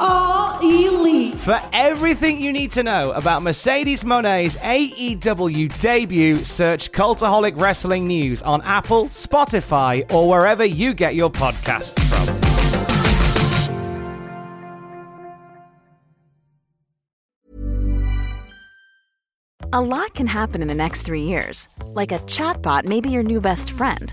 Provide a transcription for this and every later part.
are elite. For everything you need to know about Mercedes Moné's AEW debut, search Cultaholic Wrestling News on Apple, Spotify, or wherever you get your podcasts from. A lot can happen in the next three years. Like a chatbot may be your new best friend.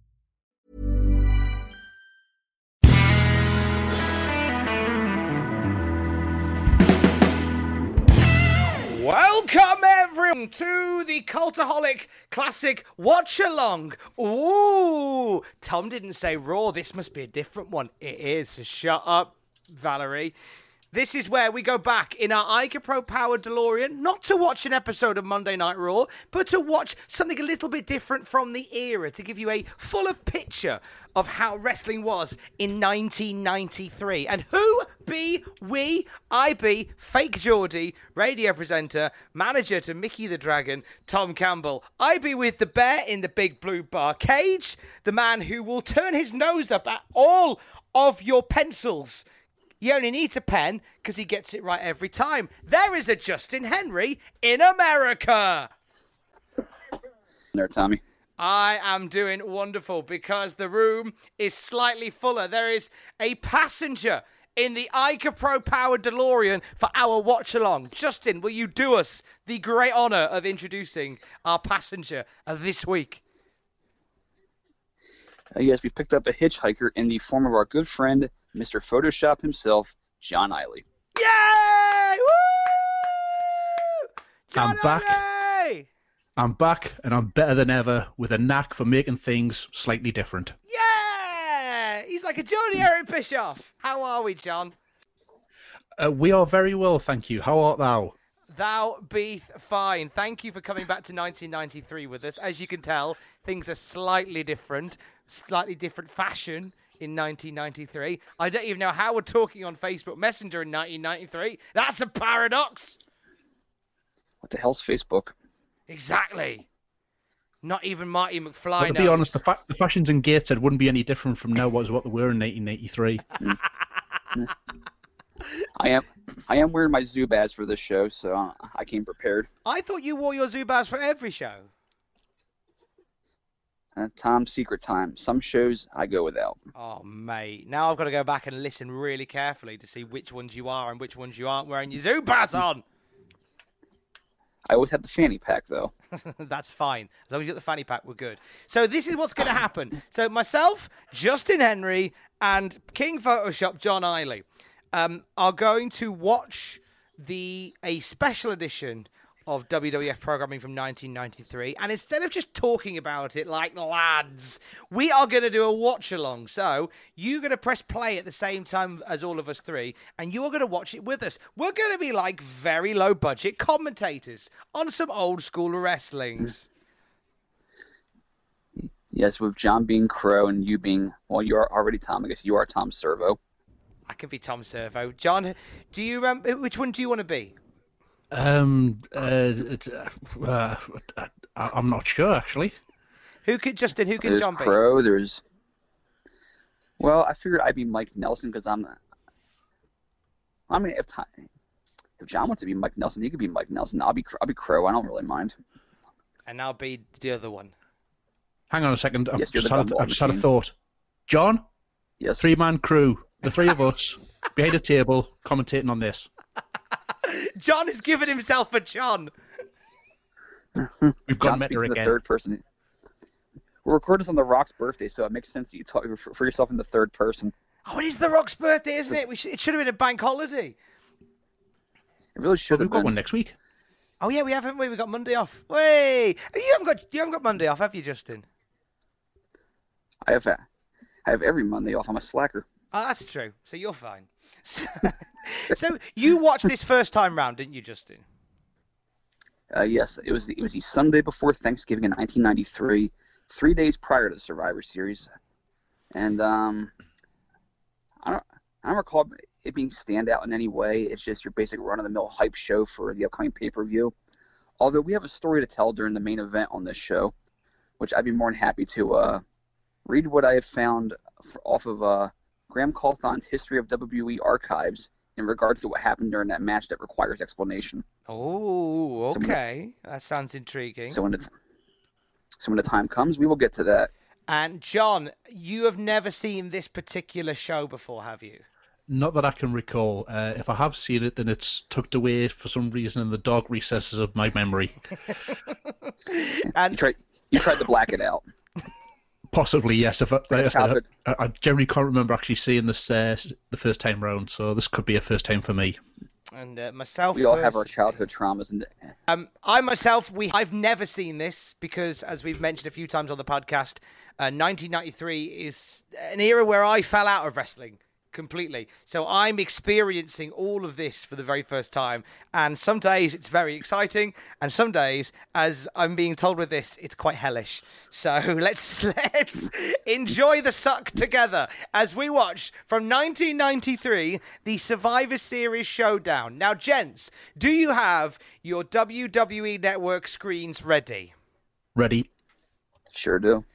Welcome everyone to the Cultaholic Classic Watch Along. Ooh, Tom didn't say Raw. This must be a different one. It is. Shut up, Valerie. This is where we go back in our Ica Pro powered DeLorean, not to watch an episode of Monday Night Raw, but to watch something a little bit different from the era to give you a fuller picture of how wrestling was in 1993. And who be we? I be fake Geordie, radio presenter, manager to Mickey the Dragon, Tom Campbell. I be with the bear in the big blue bar cage, the man who will turn his nose up at all of your pencils. You only needs a pen because he gets it right every time. There is a Justin Henry in America. There, Tommy. I am doing wonderful because the room is slightly fuller. There is a passenger in the Ica Pro powered DeLorean for our watch along. Justin, will you do us the great honor of introducing our passenger this week? Uh, yes, we picked up a hitchhiker in the form of our good friend, Mr. Photoshop himself, John Eiley. Yay! Woo! I'm John back. Eiley! I'm back and I'm better than ever with a knack for making things slightly different. Yeah! He's like a Johnny Aaron Bischoff. How are we, John? Uh, we are very well, thank you. How art thou? Thou beeth fine. Thank you for coming back to 1993 with us. As you can tell, things are slightly different, slightly different fashion in 1993. I don't even know how we're talking on Facebook Messenger in 1993. That's a paradox. What the hell's Facebook? Exactly. Not even Marty McFly But to knows. be honest, the, fa- the fashions in Gateshead wouldn't be any different from now as what they were in 1983. I am I am wearing my Zubaz for this show, so uh, I came prepared. I thought you wore your Zubaz for every show. Uh, Tom's secret time. Some shows I go without. Oh, mate. Now I've got to go back and listen really carefully to see which ones you are and which ones you aren't wearing your Zubaz on. I always have the fanny pack though. That's fine. As long as you got the fanny pack, we're good. So this is what's going to happen. So myself, Justin Henry, and King Photoshop John Eiley um, are going to watch the a special edition of WWF programming from 1993, and instead of just talking about it like lads, we are going to do a watch along. So you're going to press play at the same time as all of us three, and you are going to watch it with us. We're going to be like very low budget commentators on some old school wrestlings. Yes, with John being Crow and you being well, you are already Tom. I guess you are Tom Servo. I can be Tom Servo. John, do you remember which one do you want to be? Um, uh, uh, uh, I- I'm not sure actually. Who could Justin? Who can There's John be? Crow. There's. Well, I figured I'd be Mike Nelson because I'm. I mean, if Ti- if John wants to be Mike Nelson, he could be Mike Nelson. I'll be I'll be Crow. I don't really mind. And I'll be the other one. Hang on a second. I've Yes, just, had, I've just had a thought. John, Yes. three man crew, the three of us behind a table commentating on this. John has given himself a John. We've got John meta speaks in the again. third person. We're recording this on The Rock's birthday, so it makes sense that you talk for yourself in the third person. Oh, it is The Rock's birthday, isn't it? We sh- it should have been a bank holiday. It really should We've have got one next week. Oh yeah, we haven't we? We got Monday off. Wait, you haven't got you haven't got Monday off, have you, Justin? I have, I have every Monday off. I'm a slacker. Oh, that's true. So you're fine. so you watched this first time round, didn't you, Justin? Uh, yes, it was the, it was the Sunday before Thanksgiving in 1993, three days prior to the Survivor Series, and um, I don't I don't recall it being standout in any way. It's just your basic run of the mill hype show for the upcoming pay per view. Although we have a story to tell during the main event on this show, which I'd be more than happy to uh, read what I have found off of uh, Graham Cawthon's History of WWE archives in regards to what happened during that match that requires explanation. Oh, So we- okay. That sounds intriguing. So when it's so when the time comes, we will get to that. And John, you have never seen this particular show before, have you? Not that I can recall. Uh, if I have seen it, then it's tucked away for some reason in the dark recesses of my memory. You And tried you tried to black it out. Possibly, yes. If I, like I. I, I generally can't remember actually seeing this uh, the first time round, so this could be a first time for me. and uh, myself. We all have our childhood traumas, and Um, I myself, we I've never seen this because, as we've mentioned a few times on the podcast, uh, 1993 is an era where I fell out of wrestling completely. So I'm experiencing all of this for the very first time, and some days it's very exciting, and some days, as I'm being told with this, it's quite hellish. So let's let's enjoy the suck together as we watch from 1993 the Survivor Series showdown. Now, gents, do you have your WWE Network screens ready? Ready? sure do.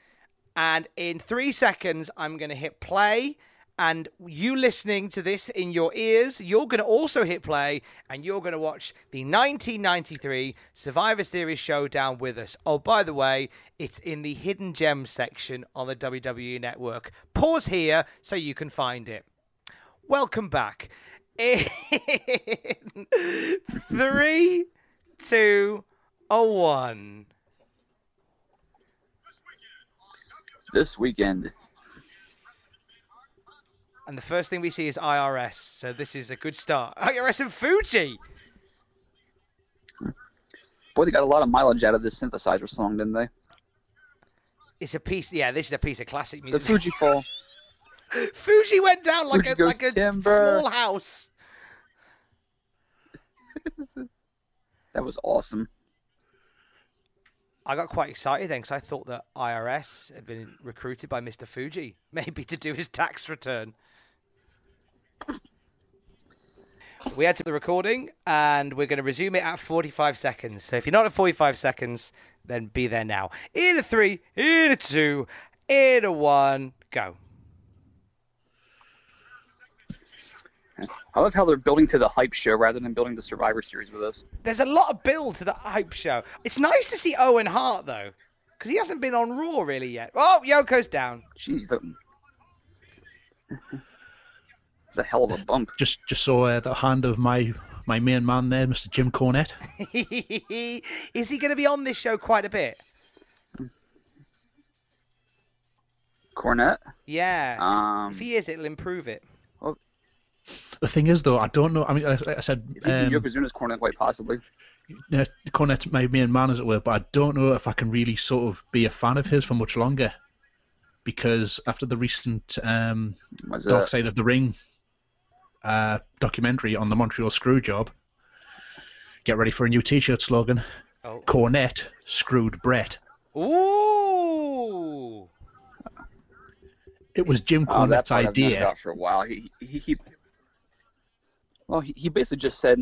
And in three seconds, I'm going to hit play. And you listening to this in your ears, you're going to also hit play and you're going to watch the 1993 Survivor Series showdown with us. Oh, by the way, it's in the Hidden Gems section on the WWE Network. Pause here so you can find it. Welcome back. In three, two, a one. This weekend, And the first thing we see is IRS. So this is a good start. IRS and Fuji. boy, they got a lot of mileage out of this synthesizer song, didn't they? It's a piece. Yeah, this is a piece of classic music. The. Fuji Fall. Fuji went down like Fuji a like a timber. small house. That was awesome. I got quite excited then because I thought that IRS had been recruited by Mr. Fuji, maybe to do his tax return. We had to the recording, and we're going to resume it at 45 seconds. So if you're not at 45 seconds, then be there now. In a three, in a two, in a one, go. I love how they're building to the hype show rather than building the Survivor Series with us. There's a lot of build to the hype show. It's nice to see Owen Hart though, because he hasn't been on Raw really yet. Oh, Yoko's down. Jeez. It's a hell of a bump. Just just saw uh, the hand of my my main man there, Mr. Jim Cornette. Is he going to be on this show quite a bit? Cornette. Yeah. Um, if he is, it'll improve it. Well, The thing is, though, I don't know. I mean, like I said, If he's in um, Yokozuna's corner, quite possibly. yeah, Cornette's my main man, as it were, but I don't know if I can really sort of be a fan of his for much longer. Because after the recent um, Dark it? Side of the Ring uh, documentary on the Montreal Screwjob, get ready for a new T-shirt slogan: Oh. Cornette screwed Bret. Ooh. It was Jim Oh, Cornette's part idea. about for a while. He, he, he well, he, he basically just said,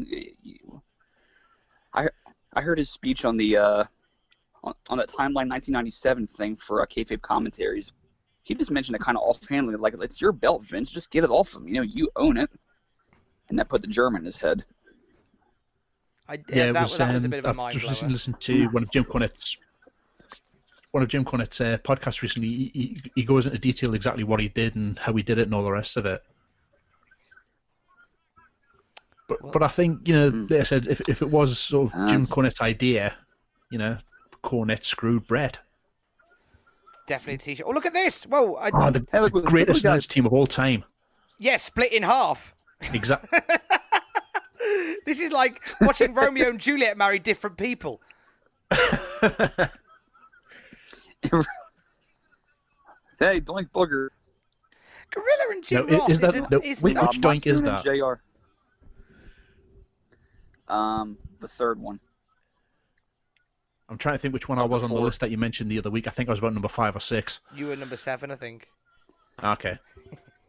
I, I heard his speech on the, uh, on, on that timeline 1997 thing for uh, kayfabe commentaries. He just mentioned it kind of offhandedly, like it's your belt, Vince. Just get it off him. You know, you own it. And that put the germ in his head. I, Yeah, it that, was, that was a um, bit of a I've mind just blower. listened, listened to one of Jim Cornette's one of Jim Cornette's uh, podcasts recently. He, he, he goes into detail exactly what he did and how he did it and all the rest of it. But but I think you know, like I said, if if it was sort of Jim That's- Cornette's idea, you know, Cornette screwed Bret. Definitely a t-shirt. Oh, look at this! Whoa, I, Oh, the Hey, look, look, greatest look, guys. team of all time. yeah, split in half. Exactly. This is like watching Romeo and Juliet marry different people. Hey, Doink Booger. Gorilla and Jim No, i- Ross is is, that- an, no, is wait, not- which doink is that? JR. Um, the third one. I'm trying to think which one I was on the list that you mentioned the other week. I think I was about number five or six. You were number seven, I think. Okay.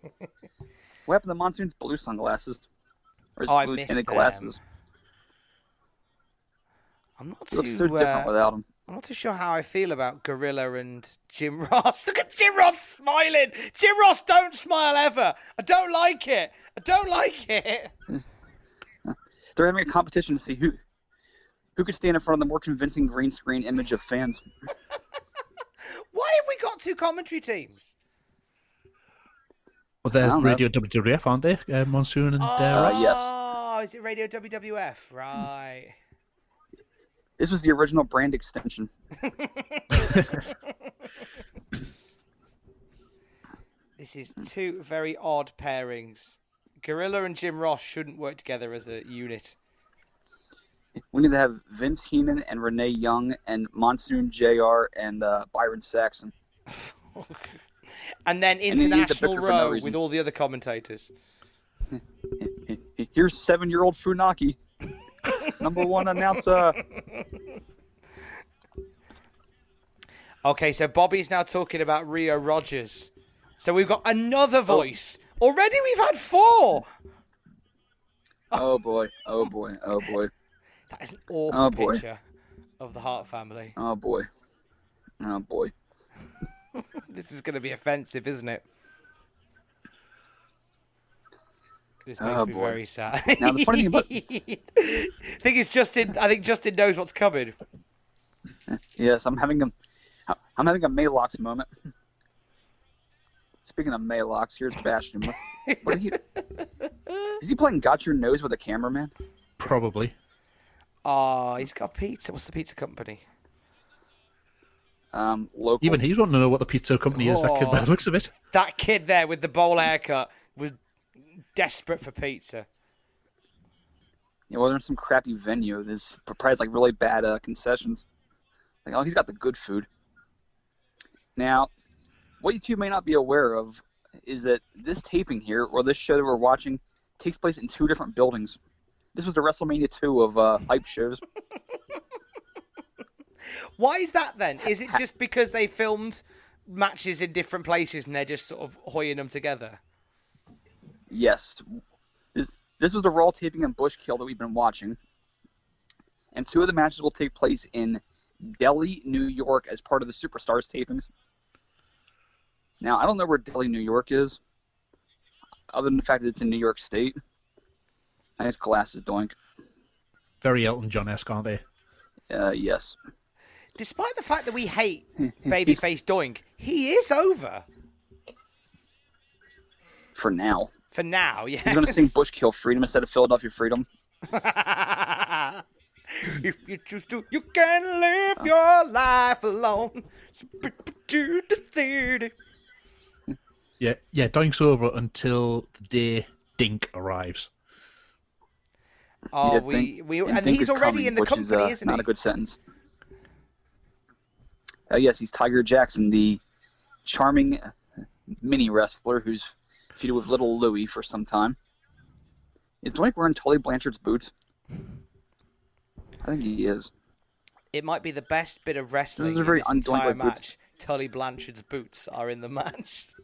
What happened to Monsoon's blue sunglasses? Or his Oh, blue tinted glasses? I'm not He looks too. so different uh, without them. I'm not too sure how I feel about Gorilla and Jim Ross. Look at Jim Ross smiling. Jim Ross, don't smile ever. I don't like it. I don't like it. They're having a competition to see who who could stand in front of the more convincing green screen image of fans. Why have we got two commentary teams? Well, they're I don't know. Radio WWF, aren't they? Uh, Monsoon and uh, Oh, Ross? yes. is it Radio WWF? Right. This was the original brand extension. This is two very odd pairings. Gorilla and Jim Ross shouldn't work together as a unit. We need to have Vince Heenan and Renee Young and Monsoon Jr. and uh, Byron Saxton. And then you need to International no Row reason. with all the other commentators. Here's seven-year-old Funaki, number one announcer. Okay, so Bobby's now talking about Rio Rogers. So we've got another oh. voice. Already we've had four. Oh boy! Oh boy! Oh boy! That is an oh, awful Oh, boy. picture of the Hart family. Oh boy! Oh boy! This is going to be offensive, isn't it? This makes Oh, me boy. very sad. Now, the funny thing about- I think it's Justin. I think Justin knows what's coming. Yes, I'm having a, I'm having a Maylocks moment. Speaking of Maylocks, here's Bastion. What are he? Is he playing Got Your Nose with a cameraman? Probably. Oh, he's got pizza. What's the pizza company? Um, local. Even he's wanting to know what the pizza company is. That kid, by the looks of it. That kid there with the bowl haircut was desperate for pizza. Yeah, well, they're in some crappy venue. This provides like really bad uh, concessions. Like, oh, he's got the good food. Now, what you two may not be aware of is that this taping here, or this show that we're watching, takes place in two different buildings. This was the WrestleMania 2 of uh, hype shows. Why is that then? Is it just because they filmed matches in different places and they're just sort of hoying them together? Yes. This, this was the Raw taping in Bushkill that we've been watching. And two of the matches will take place in Delhi, New York, as part of the Superstars tapings. Now, I don't know where Delhi, New York is, other than the fact that it's in New York State. Nice glasses, doink. Very Elton John esque, aren't they? Uh, yes. Despite the fact that we hate babyface Doink, he is over For now. for now. Yeah. He's going to sing Bushkill Freedom instead of Philadelphia Freedom. if you choose to, you can live your life alone. To the city. Yeah, yeah. Doink's over until the day Dink arrives. Oh, Yeah, we, Dink- we, and and Dink he's already coming, in the which company, is, uh, isn't not he? a good sentence. Uh, yes, he's Tiger Jackson, the charming mini wrestler who's feuded with Little Louie for some time. Is Doink wearing Tully Blanchard's boots? I think he is. It might be the best bit of wrestling Those are in very this entire like boots. match. Tully Blanchard's boots are in the match.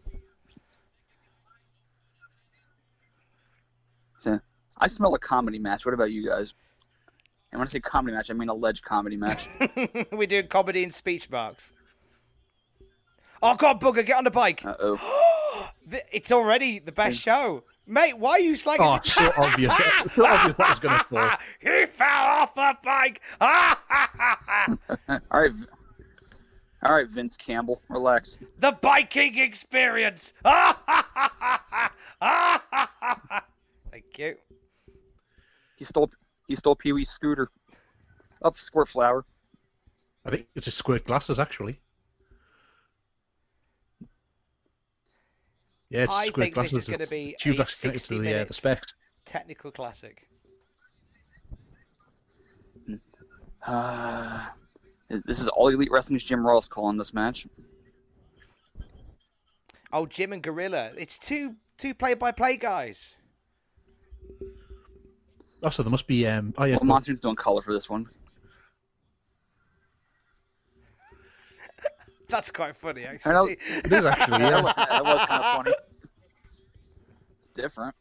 So, I smell a comedy match. What about you guys? And when I say comedy match, I mean alleged comedy match. We're doing comedy and speech marks. Oh God, Booger, get on the bike. Uh oh. It's already the best show, mate. Why are you slagging? Oh, the- so obvious. so obvious that was going to fall. he fell off the bike. All right. All right, Vince Campbell, relax. the biking experience. Thank you. He stole he stole Pee Wee's scooter. Up, Squirt Flower. I think it's just squared glasses actually. Yeah, it's I squared think this glasses. is gonna be tube a that's connected to the, uh, the minute- specs. Technical classic. Uh, this is All Elite Wrestling's Jim Ross calling this match. Oh, Jim and Gorilla. It's two two play by play guys. Also, there must be. Um, oh yeah, Well, Monsoon's doing color for this one. That's quite funny, I know. actually. it is actually. that, was, that was kind of funny. It's different.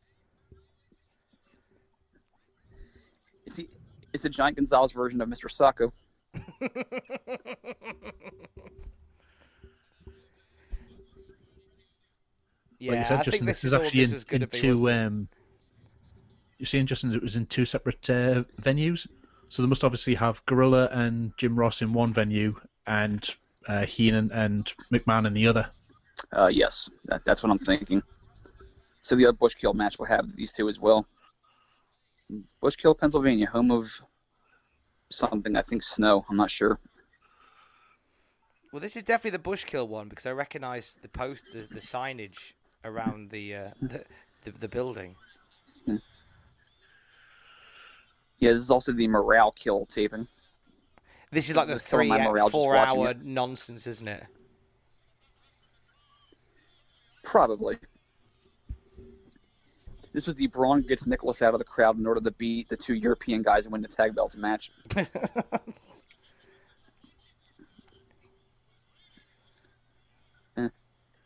It's a, it's a Giant Gonzalez version of Mr. Sacco. yeah, like you said, I Justin, think this this is is actually this in, was going to in be. two. Um, you're saying, Justin, that it was in two separate uh, venues. So they must obviously have Gorilla and Jim Ross in one venue, and uh, Heenan and McMahon in the other. Uh, yes, that, that's what I'm thinking. So the other Bushkill match will have these two as well. Bushkill, Pennsylvania, home of something. I think snow. I'm not sure. Well, this is definitely the Bushkill one because I recognise the post, the, the signage around the, uh, the, the the building. Yeah, this is also the Morale Kill taping. This is like This the is three morale, four hour it. nonsense, isn't it? Probably. This was the Braun gets Nicholas out of the crowd in order to beat the two European guys and win the tag belts match. Eh.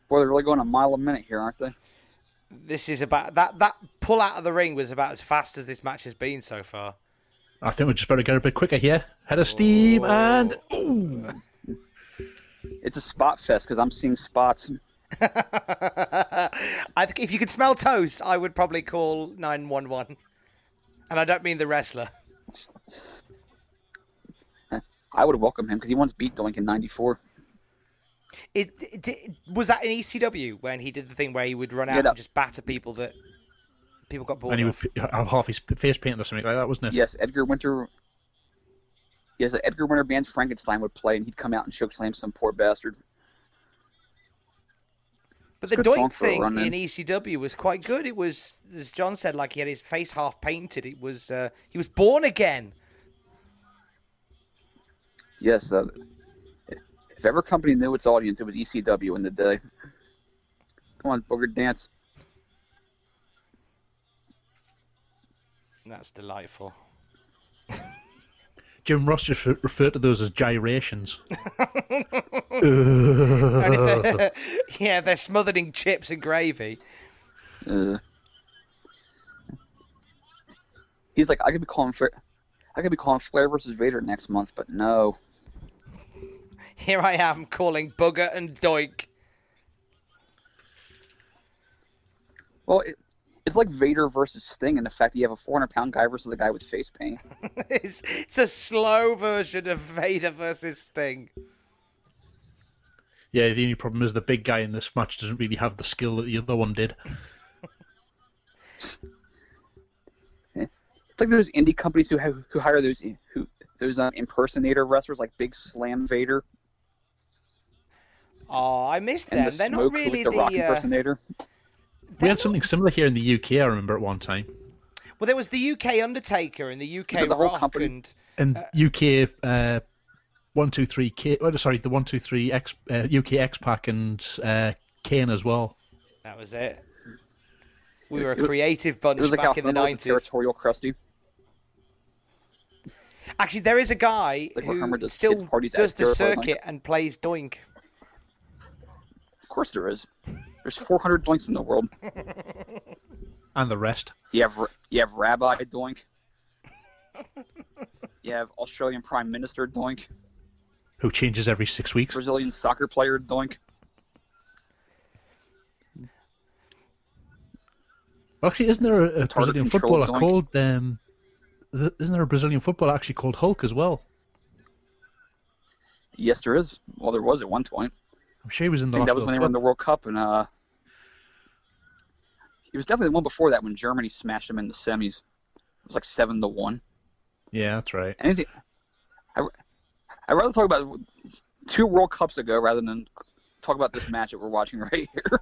Boy, they're really going a mile a minute here, aren't they? This is about that that pull out of the ring was about as fast as this match has been so far. I think we're just better get a bit quicker here. Head of steam and ooh, It's a spot fest because I'm seeing spots. I think if you could smell toast, I would probably call nine one one, and I don't mean the wrestler. I would welcome him because he once beat Doink in '94. It, it, it- was that in ECW when he did the thing where he would run out Yeah, that- and just batter people that people got bored and he of? would have half his face painted or something like that, wasn't it? Yes, Edgar Winter. Yes, Edgar Winter Band's Frankenstein would play, and he'd come out and choke slam some poor bastard. But It's the good Doink thing run-in. in ECW was quite good. It was, as John said, like he had his face half painted. It was uh, he was born again. Yes, uh, if ever company knew its audience, it was ECW in the day. Come on, booger dance. That's delightful. Jim Ross just referred to those as gyrations. And they're- yeah, they're smothered in chips and gravy. Uh, he's like, I could be calling Flair, I could be calling Flair versus Vader next month, but no. Here I am calling Booger and Doink. Well, it, it's like Vader versus Sting in the fact that you have a 400 pound guy versus a guy with face paint. it's, it's a slow version of Vader versus Sting. Yeah, the only problem is the big guy in this match doesn't really have the skill that the other one did. It's like those indie companies who have, who hire those who those um, impersonator wrestlers like Big Slam Vader Oh, I missed and them. the They're Smoke, not really the Rock. Uh, impersonator. We had something similar here in the UK, I remember at one time. well, there was the UK Undertaker and the UK it the whole Rock company? and And UK uh, one two three K. Oh, sorry, the one two three X uh, UK X Pac and uh, Kane as well. that was it. We were a creative bunch It was like back how in the Homer was a nineties. territorial crusty. Actually, there is a guy Like who does still does the circuit and plays Doink. Of course there is. There's 400 doinks in the world. And the rest. You have you have Rabbi Doink. You have Australian Prime Minister Doink. Who changes every six weeks? Brazilian soccer player Doink. Actually, isn't there a, a Brazilian footballer doink. called? Um, isn't there a Brazilian footballer actually called Hulk as well? Yes, there is. Well, there was at one point. I'm sure he was in I the think that was when they were in the World Cup, and uh, he was definitely the one before that when Germany smashed them in the semis. It was like seven to one. Yeah, that's right. Anything. I, I'd rather talk about two World Cups ago rather than talk about this match that we're watching right here.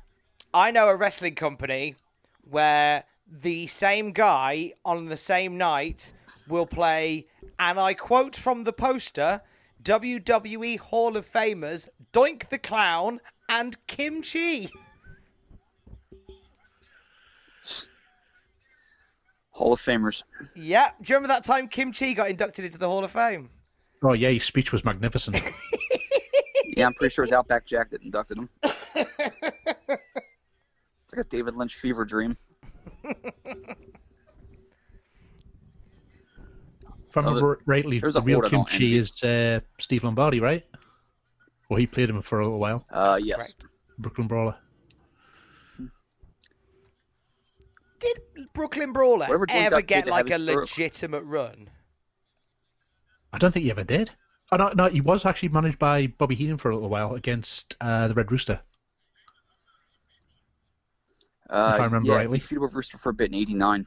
I know a wrestling company where the same guy on the same night will play, and I quote from the poster WWE Hall of Famers Doink the Clown and Kim Chi. Hall of Famers. Yeah, do you remember that time Kim Chi got inducted into the Hall of Fame? Oh yeah, his speech was magnificent. Yeah, I'm pretty sure it's Outback Jack that inducted him. it's like a David Lynch fever dream. If I Oh, remember rightly, the real horde I don't Kimchi is uh, Steve Lombardi, right? Well, he played him for a little while. Uh, That's yes. correct. Brooklyn Brawler. Did Brooklyn Brawler Whatever ever get like a stroke. legitimate run? I don't think he ever did. Oh, no, no, he was actually managed by Bobby Heenan for a little while against uh, the Red Rooster. Uh, If I remember yeah, rightly. He feuded with Rooster for a bit in '89.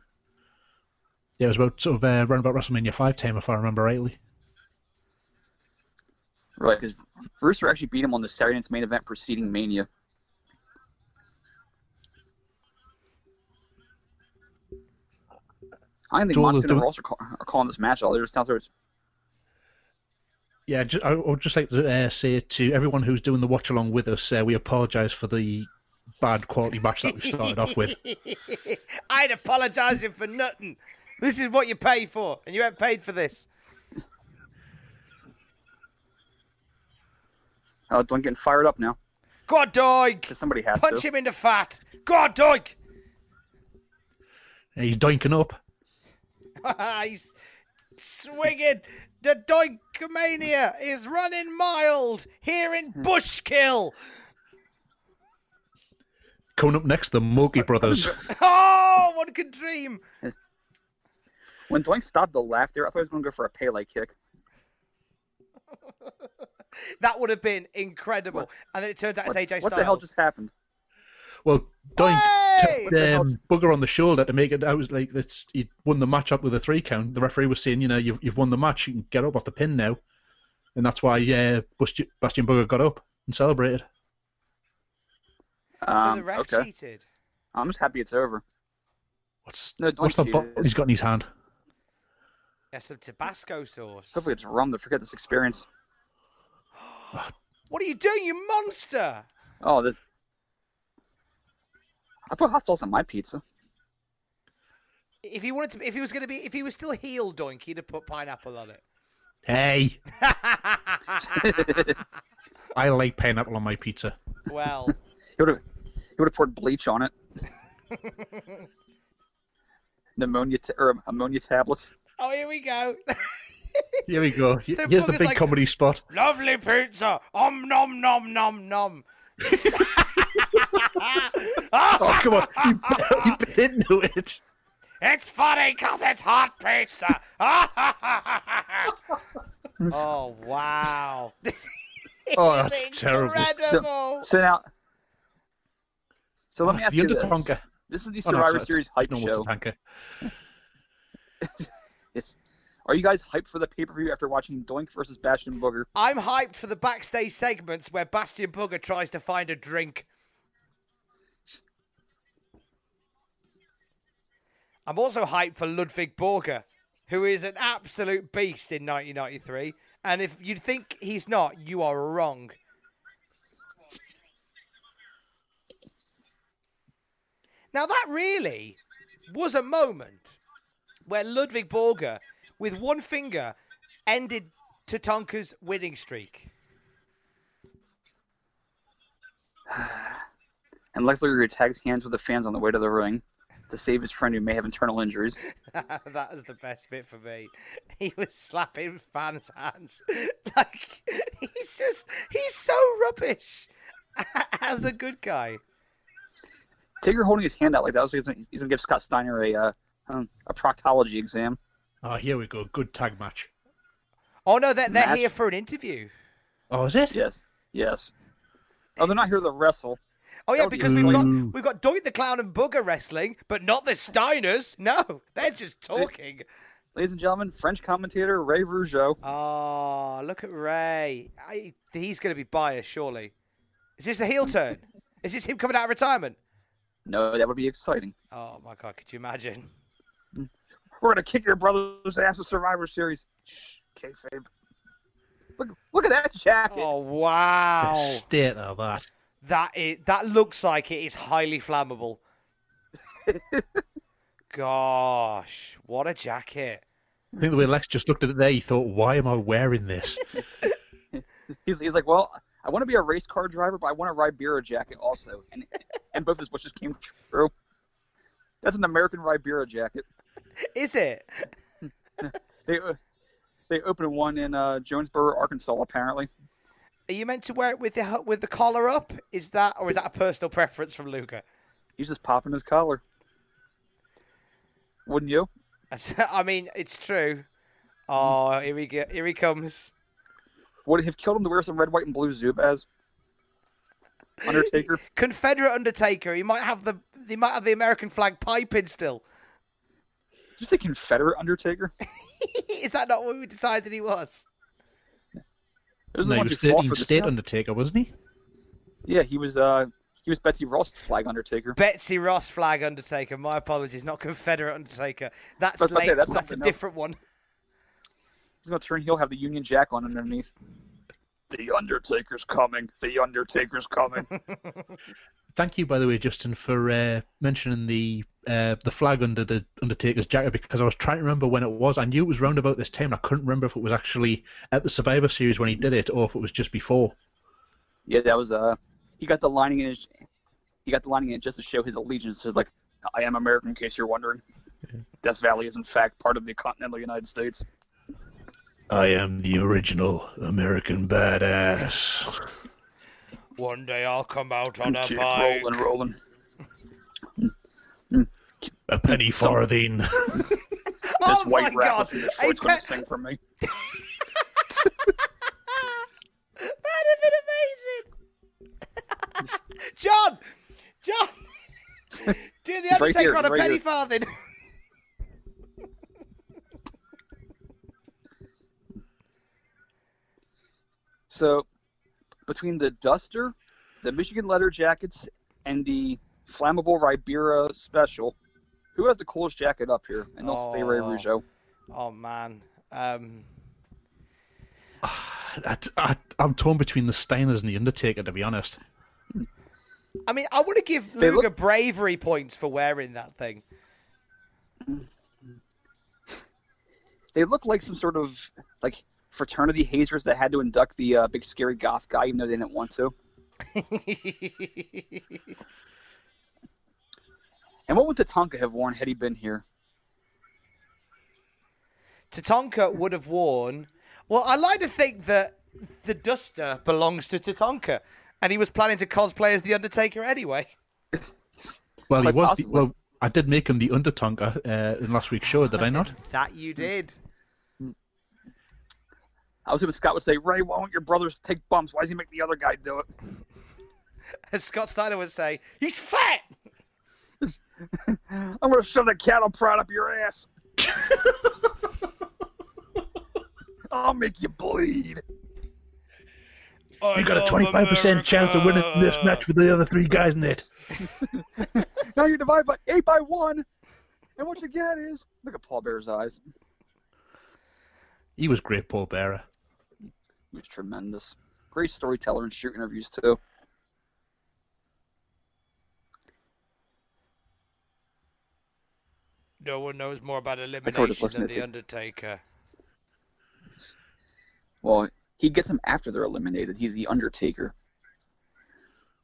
Yeah, it was about sort of uh, round about WrestleMania 5 time, if I remember rightly. Right, because Rooster actually beat him on the Saturday night's main event preceding Mania. I don't think Do all the- Monsoon and Ross are, call, are calling this match all. They're just downstairs. Yeah, ju- I I would just like to uh, say to everyone who's doing the watch along with us, uh, we apologise for the bad quality match that we started off with. I ain't apologising for nothing. This is what you pay for, and you ain't paid for this. Oh, don't getting fired up now. Go on, Doink! Somebody has Punch to. him in the fat. Go on, Doink! He's doinking up. He's swinging. The Doinkomania is running mild here in hmm. Bushkill. Coming up next, the Mulkey Brothers. Oh, one could dream. When Doink stopped the laugh there, I thought he was going to go for a Pele kick. That would have been incredible. What- And then it turns out What, it's AJ what the hell just happened? Well, Doink Hey! the hell- um, bugger on the shoulder to make it. I was like, that's he won the match up with a three count. The referee was saying, you know, you've you've won the match. You can get up off the pin now, and that's why uh, Bastion, Bastion Booger got up and celebrated. So Um, the ref okay. cheated. I'm just happy it's over. What's No, what's the bottle he's got in his hand? Yeah, some Tabasco sauce. Hopefully it's rum to forget this experience. What are you doing, you monster? Oh, this. I put hot sauce on my pizza. If he wanted to, if he was going to be, if he was still heel Doink, he'd have put pineapple on it. Hey, I like pineapple on my pizza. well, He would have. He would have poured bleach on it. Pneumonia ta- or ammonia tablets. oh, here we go. Here we go. So Here's the big like- comedy spot. Lovely pizza. Om nom nom nom nom. Oh come on, You bit he bit into it. It's funny because it's hot pizza. oh wow. Oh, is that's terrible. Incredible. So now. So let me Oh, ask the you this. Undertanker. This is the Oh, no, Survivor Series hype normal show. It's. Are you guys hyped for the pay per view after watching Doink versus Bastion Booger? I'm hyped for the backstage segments where Bastion Booger tries to find a drink. I'm also hyped for Ludwig Borga, who is an absolute beast in 1993. And if you think he's not, you are wrong. Now, that really was a moment where Ludwig Borga, with one finger, ended Tatanka's winning streak. And Lex Luger tags hands with the fans on the way to the ring to save his friend who may have internal injuries. that was the best bit for me. He was slapping fans' hands. Like, he's just, he's so rubbish as a good guy. Tigger holding his hand out like that was he's gonna, he's gonna give Scott Steiner a uh, um, a proctology exam. Oh, here we go. Good tag match. Oh, no, they're, they're Match. here for an interview. Oh, is it? Yes, yes. Oh, they're not here to wrestle. Oh, yeah, That be because we've got, we've got Doink the Clown and Booger wrestling, but not the Steiners. No, they're just talking. ladies and gentlemen, French commentator Ray Rougeau. Oh, look at Ray. I, he's going to be biased, surely. Is this a heel turn? Is this him coming out of retirement? No, that would be exciting. Oh my god, could you imagine? We're gonna kick your brother's ass at Survivor Series. Shh, kayfabe. Look, look at that jacket. Oh wow, The state of that. that is that looks like it is highly flammable. Gosh, what a jacket! I think the way Lex just looked at it there, he thought, "Why am I wearing this?" He's, he's like, well, I want to be a race car driver, but I want a Ribera jacket also. And and both his wishes came true. That's an American Ribera jacket. Is it? They they opened one in uh, Jonesboro, Arkansas, apparently. Are you meant to wear it with the with the collar up? Is that or is that a personal preference from Luca? He's just popping his collar. Wouldn't you? I mean, it's true. Oh, here we go. Here he comes. Would it have killed him to wear some red, white, and blue Zubaz? Undertaker. Confederate Undertaker. He might have the he might have the American flag piping still. Did you say Confederate Undertaker? Is that not what we decided he was? Those are no, the he was who fought for the state South. Undertaker, wasn't he? Yeah, he was. Uh, he was Betsy Ross flag Undertaker. Betsy Ross flag Undertaker. My apologies, not Confederate Undertaker. That's I was about to say, that's That's, a something else. different one. He's gonna turn. He'll have the Union Jack on underneath. The Undertaker's coming. The Undertaker's coming. Thank you, by the way, Justin, for uh, mentioning the uh, the flag under the Undertaker's jacket because I was trying to remember when it was. I knew it was round about this time. and I couldn't remember if it was actually at the Survivor Series when he did it or if it was just before. yeah, that was. Uh, he got the lining in his. He got the lining in just to show his allegiance to like, I am American. In case you're wondering, Death Valley is in fact part of the continental United States. I am the original American badass. One day I'll come out on a Keep bike. rolling, rolling. A penny farthing. This Oh white my rapper god! from A Detroit's gonna sing for me. That'd have been amazing. John, John, do the He's right Undertaker here, on a right penny here. farthing. So, between the Duster, the Michigan leather jackets, and the flammable Ribera special, who has the coolest jacket up here? And don't say Ray Oh. Rougeau. Oh man. Um, I, I, I'm torn between the Steiners and the Undertaker, to be honest. I mean, I want to give They Luger look- bravery points for wearing that thing. They look like some sort of like fraternity hazers that had to induct the uh, big scary goth guy, even though they didn't want to. And what would Tatanka have worn had he been here? Tatanka would have worn. Well, I like to think that the duster belongs to Tatanka, and he was planning to cosplay as the Undertaker anyway. Well, he was. The, well, I did make him the Undertaker uh, in last week's show, did I not? That you did. I was hoping Scott would say, Ray, why won't your brothers take bumps? Why does he make the other guy do it? As Scott Steiner would say, he's fat. I'm gonna shove that cattle prod up your ass. I'll make you bleed. You got a 25% chance of winning this match with the other three guys in it. Now you divide by eight by one, and what you get is look at Paul Bearer's eyes. He was great, Paul Bearer. He was tremendous. Great storyteller and shoot interviews too. No one knows more about elimination listening than the Undertaker. Well, he gets them after they're eliminated. He's the Undertaker.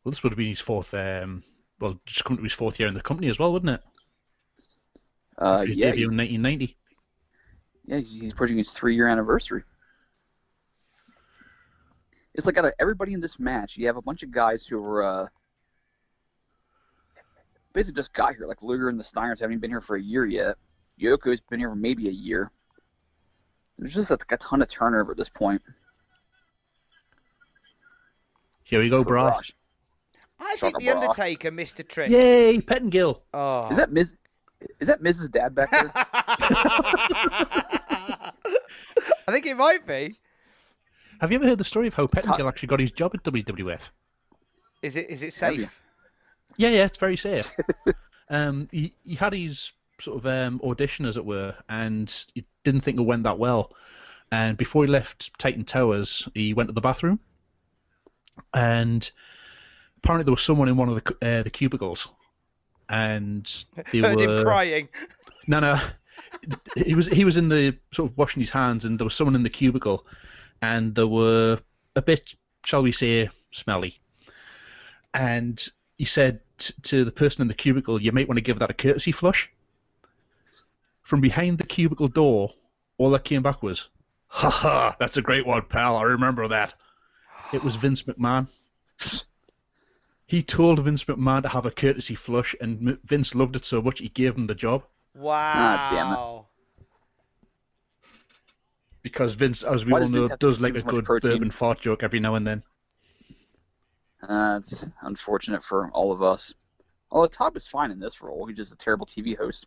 Well, this would have been his fourth. Um, well, just come to his fourth year in the company as well, wouldn't it? Uh, His yeah, debut he's, in 1990. yeah, he's, he's approaching his three-year anniversary. It's like out of everybody in this match, you have a bunch of guys who were uh, basically just got here. Like Luger and the Steiners haven't even been here for a year yet. Yoko's been here for maybe a year. There's just like a ton of turnover at this point. Here we go, brah. Gosh. I Shaka think the bra. Undertaker missed a trick. Yay, Pettingill. Oh. Is that Ms. Is that Mrs. Dad back there? I think it might be. Have you ever heard the story of how Pettingill actually got his job at WWF? Is it is it safe? Yeah, yeah, it's very safe. um, he, he had his sort of um, audition, as it were, and he didn't think it went that well. And before he left Titan Towers, he went to the bathroom, and apparently there was someone in one of the uh, the cubicles, and they Heard were him crying. no, no. He was he was in the sort of washing his hands, and there was someone in the cubicle, and they were a bit, shall we say, smelly. And he said t- to the person in the cubicle, "You might want to give that a courtesy flush." From behind the cubicle door, all that came back was, "Ha ha! That's a great one, pal. I remember that." It was Vince McMahon. He told Vince McMahon to have a courtesy flush, and M- Vince loved it so much he gave him the job. Wow. Ah, damn it. because Vince, as we Why all does know, Vince does like a good protein? bourbon fart joke every now and then. Uh, it's unfortunate for all of us. Although Todd was fine in this role, he's just a terrible TV host.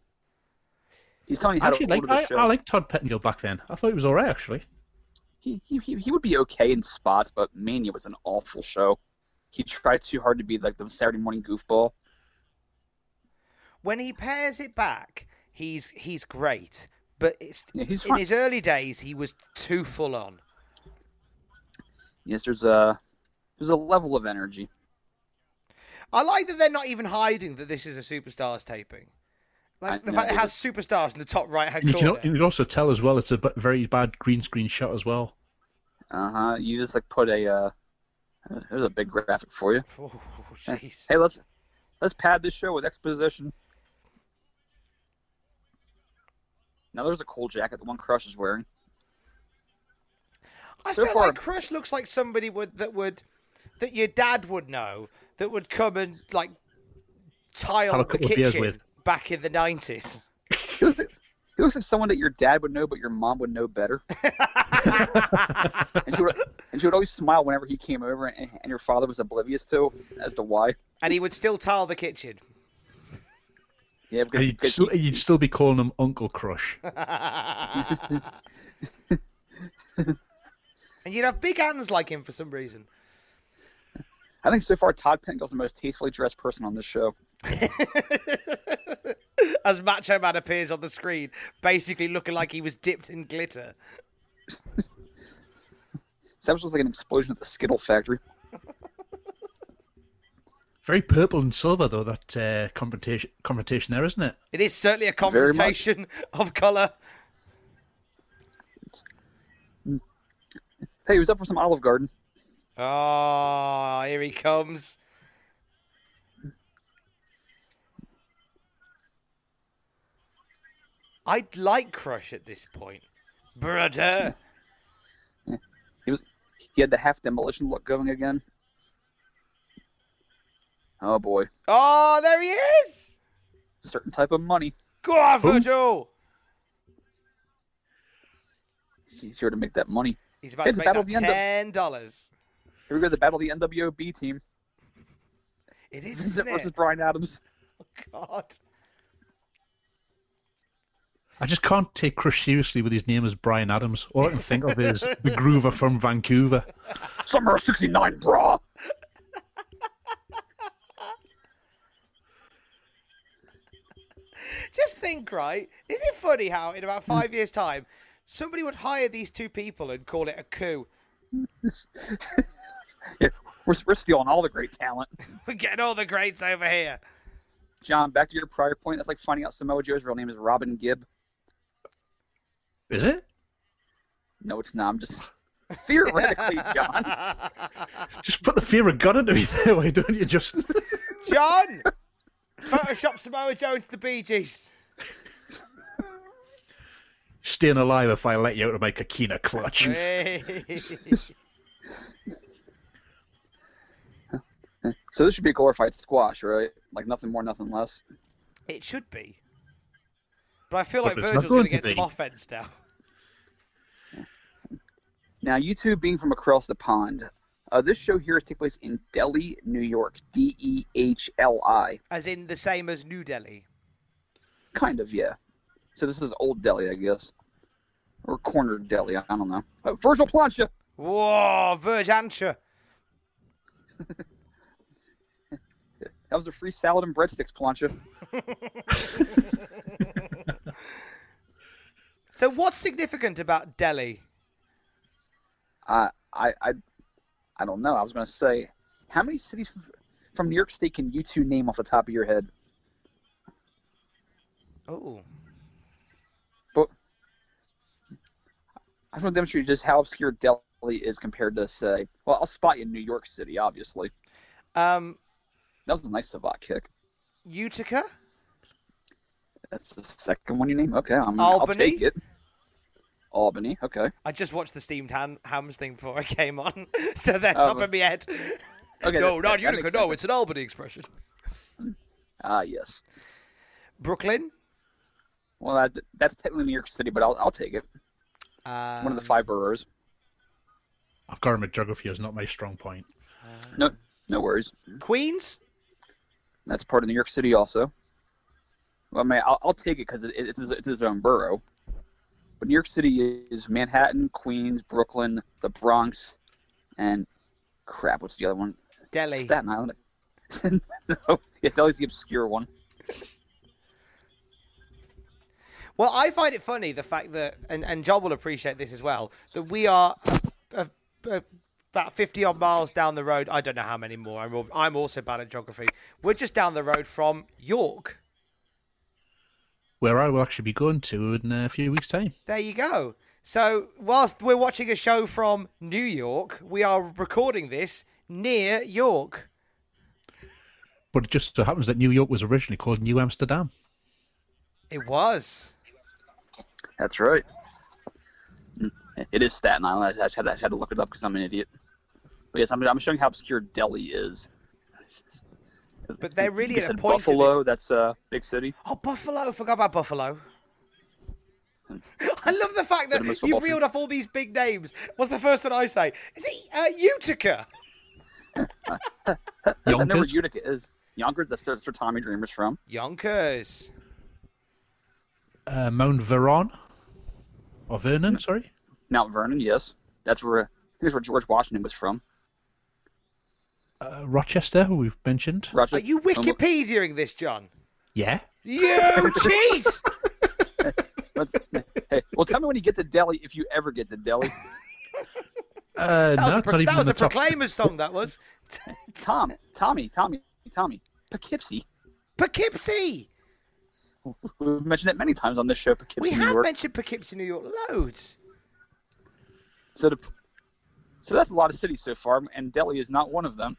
He's telling you how Actually, to like order the I, show. I like Todd Pettengill back then. I thought he was alright actually. he, he, he he would be okay in spots, but Mania was an awful show. He tried too hard to be like the Saturday morning goofball. When he pairs it back, he's he's great. But it's Yeah, he's in his early days, he was too full on. Yes, there's a there's a level of energy. I like that they're not even hiding that this is a superstars taping. Like I the know, fact it has superstars in the top right hand And you can, corner. you can also tell as well it's a very bad green screen shot as well. Uh huh. You just like put a uh, there's a big graphic for you. Oh, jeez. Hey, let's let's pad this show with exposition. Now there's a cool jacket that one Crush is wearing. I so feel far- like Crush looks like somebody would that would that your dad would know that would come and like tile Have a the couple of beers kitchen with. back in the nineties. He looks, like, he someone that your dad would know, but your mom would know better. and she would and she would always smile whenever he came over, and, and your father was oblivious to as to why. and he would still tile the kitchen. Yeah, because, you'd, because still, he- you'd still be calling him Uncle Crush. And you'd have big hands like him for some reason. I think so far Todd Pettengill's the most tastefully dressed person on this show. As Macho Man appears on the screen, basically looking like he was dipped in glitter. Sounds like an explosion at the Skittle factory. Very purple and silver though that uh, confrontation confrontation there, isn't it? It is certainly a confrontation of colour. Hey, he was up for some Olive Garden. Oh, here he comes. I'd like Crush at this point. Brother. He was he had the half demolition look going again. Oh boy, Oh, there he is. certain type of money. Go on, Virgil. He's here to make that money. He's about It's to make Battle that of the End ten dollars. Here we go, the battle of the NWOB team. It is, Vincent isn't versus it? Brian Adams. Oh, God. I just can't take Crush seriously with his name as Brian Adams. All I can think of is the Groover from Vancouver. Summer of '69, brah. Just think, right? Is it funny how in about five years' time, somebody would hire these two people and call it a coup? Yeah, we're, we're stealing all the great talent. We're getting all the greats over here. John, back to your prior point. That's like finding out Samoa Joe's real name is Robin Gibb. Is it? No, it's not. I'm just theoretically, John. Just put the fear of God into me there, why don't you just John! Photoshop Samoa Joe into the Bee Gees. staying alive if I let you out of my Coquina clutch? Hey. So this should be a glorified squash, right? Like nothing more, nothing less. it should be. But I feel But like Virgil's going to get to some offense now. Now, you two being from across the pond, uh, this show here takes place in Delhi, New York. D E H L I. As in the same as New Delhi. Kind of, yeah. So this is Old Delhi, I guess. or corner Delhi, I don't know. Uh, Virgil Plancha. Whoa, Virgantia. That was a free salad and breadsticks, Plancha. So what's significant about Delhi? I I I I don't know. I was gonna say, how many cities from New York State can you two name off the top of your head? Oh, But I just want to demonstrate just how obscure Delhi is compared to say. Well, I'll spot you in New York City, obviously. um, That was a nice savate kick. Utica. That's the second one you name. Okay, I'm, I'll take it. Albany. Okay. I just watched the steamed ham, hams thing before I came on, so they're Oh, top but- of my head. Okay. no, that- not that Utica. makes No, sense. it's an Albany expression. Ah, yes. Brooklyn. Well, that, that's technically New York City, but I'll I'll take it. Um, One of the five boroughs. I've got to admit, geography is not my strong point. No, no worries. Queens. That's part of New York City also. Well, I mean, I'll, I'll take it because it, it's, it's its own borough. But New York City is Manhattan, Queens, Brooklyn, the Bronx, and crap, what's the other one? Delhi. Staten Island. no, yeah, Delhi's the obscure one. Well, I find it funny the fact that, and, and John will appreciate this as well, that we are uh, uh, about 50 odd miles down the road. I don't know how many more. I'm, I'm also bad at geography. We're just down the road from York. Where I will actually be going to in a few weeks' time. There you go. So, whilst we're watching a show from New York, we are recording this near York. But it just so happens that New York was originally called New Amsterdam. It was. That's right. It is Staten Island. I just had, I had to look it up because I'm an idiot. But yes, I'm, I'm showing how obscure Delhi is. But they're really You at a said point. Buffalo, this- that's a big city. Oh, Buffalo! Forgot about Buffalo. I love the fact that you've Buffalo. reeled off all these big names. What's the first one I say? Is it uh, Utica? I know where Yonkers? Utica is. Yonkers, that's, that's where Tommy Dreamer's from. Yonkers. Uh, Mount Veron? Or Vernon, sorry? Mount Vernon, yes. That's where, I think that's where George Washington was from. Uh, Rochester, who we've mentioned. Are you Wikipediaing this, John? Yeah. You cheat! Hey, well, tell me when you get to Delhi, if you ever get to Delhi. Uh, That was a, pro- not even that was a top. Proclaimers song. That was Tom, Tommy, Tommy, Tommy, Poughkeepsie. Poughkeepsie. We've mentioned it many times on this show, Poughkeepsie, We New have York. mentioned Poughkeepsie, New York, loads. So, the, so that's a lot of cities so far, and Delhi is not one of them.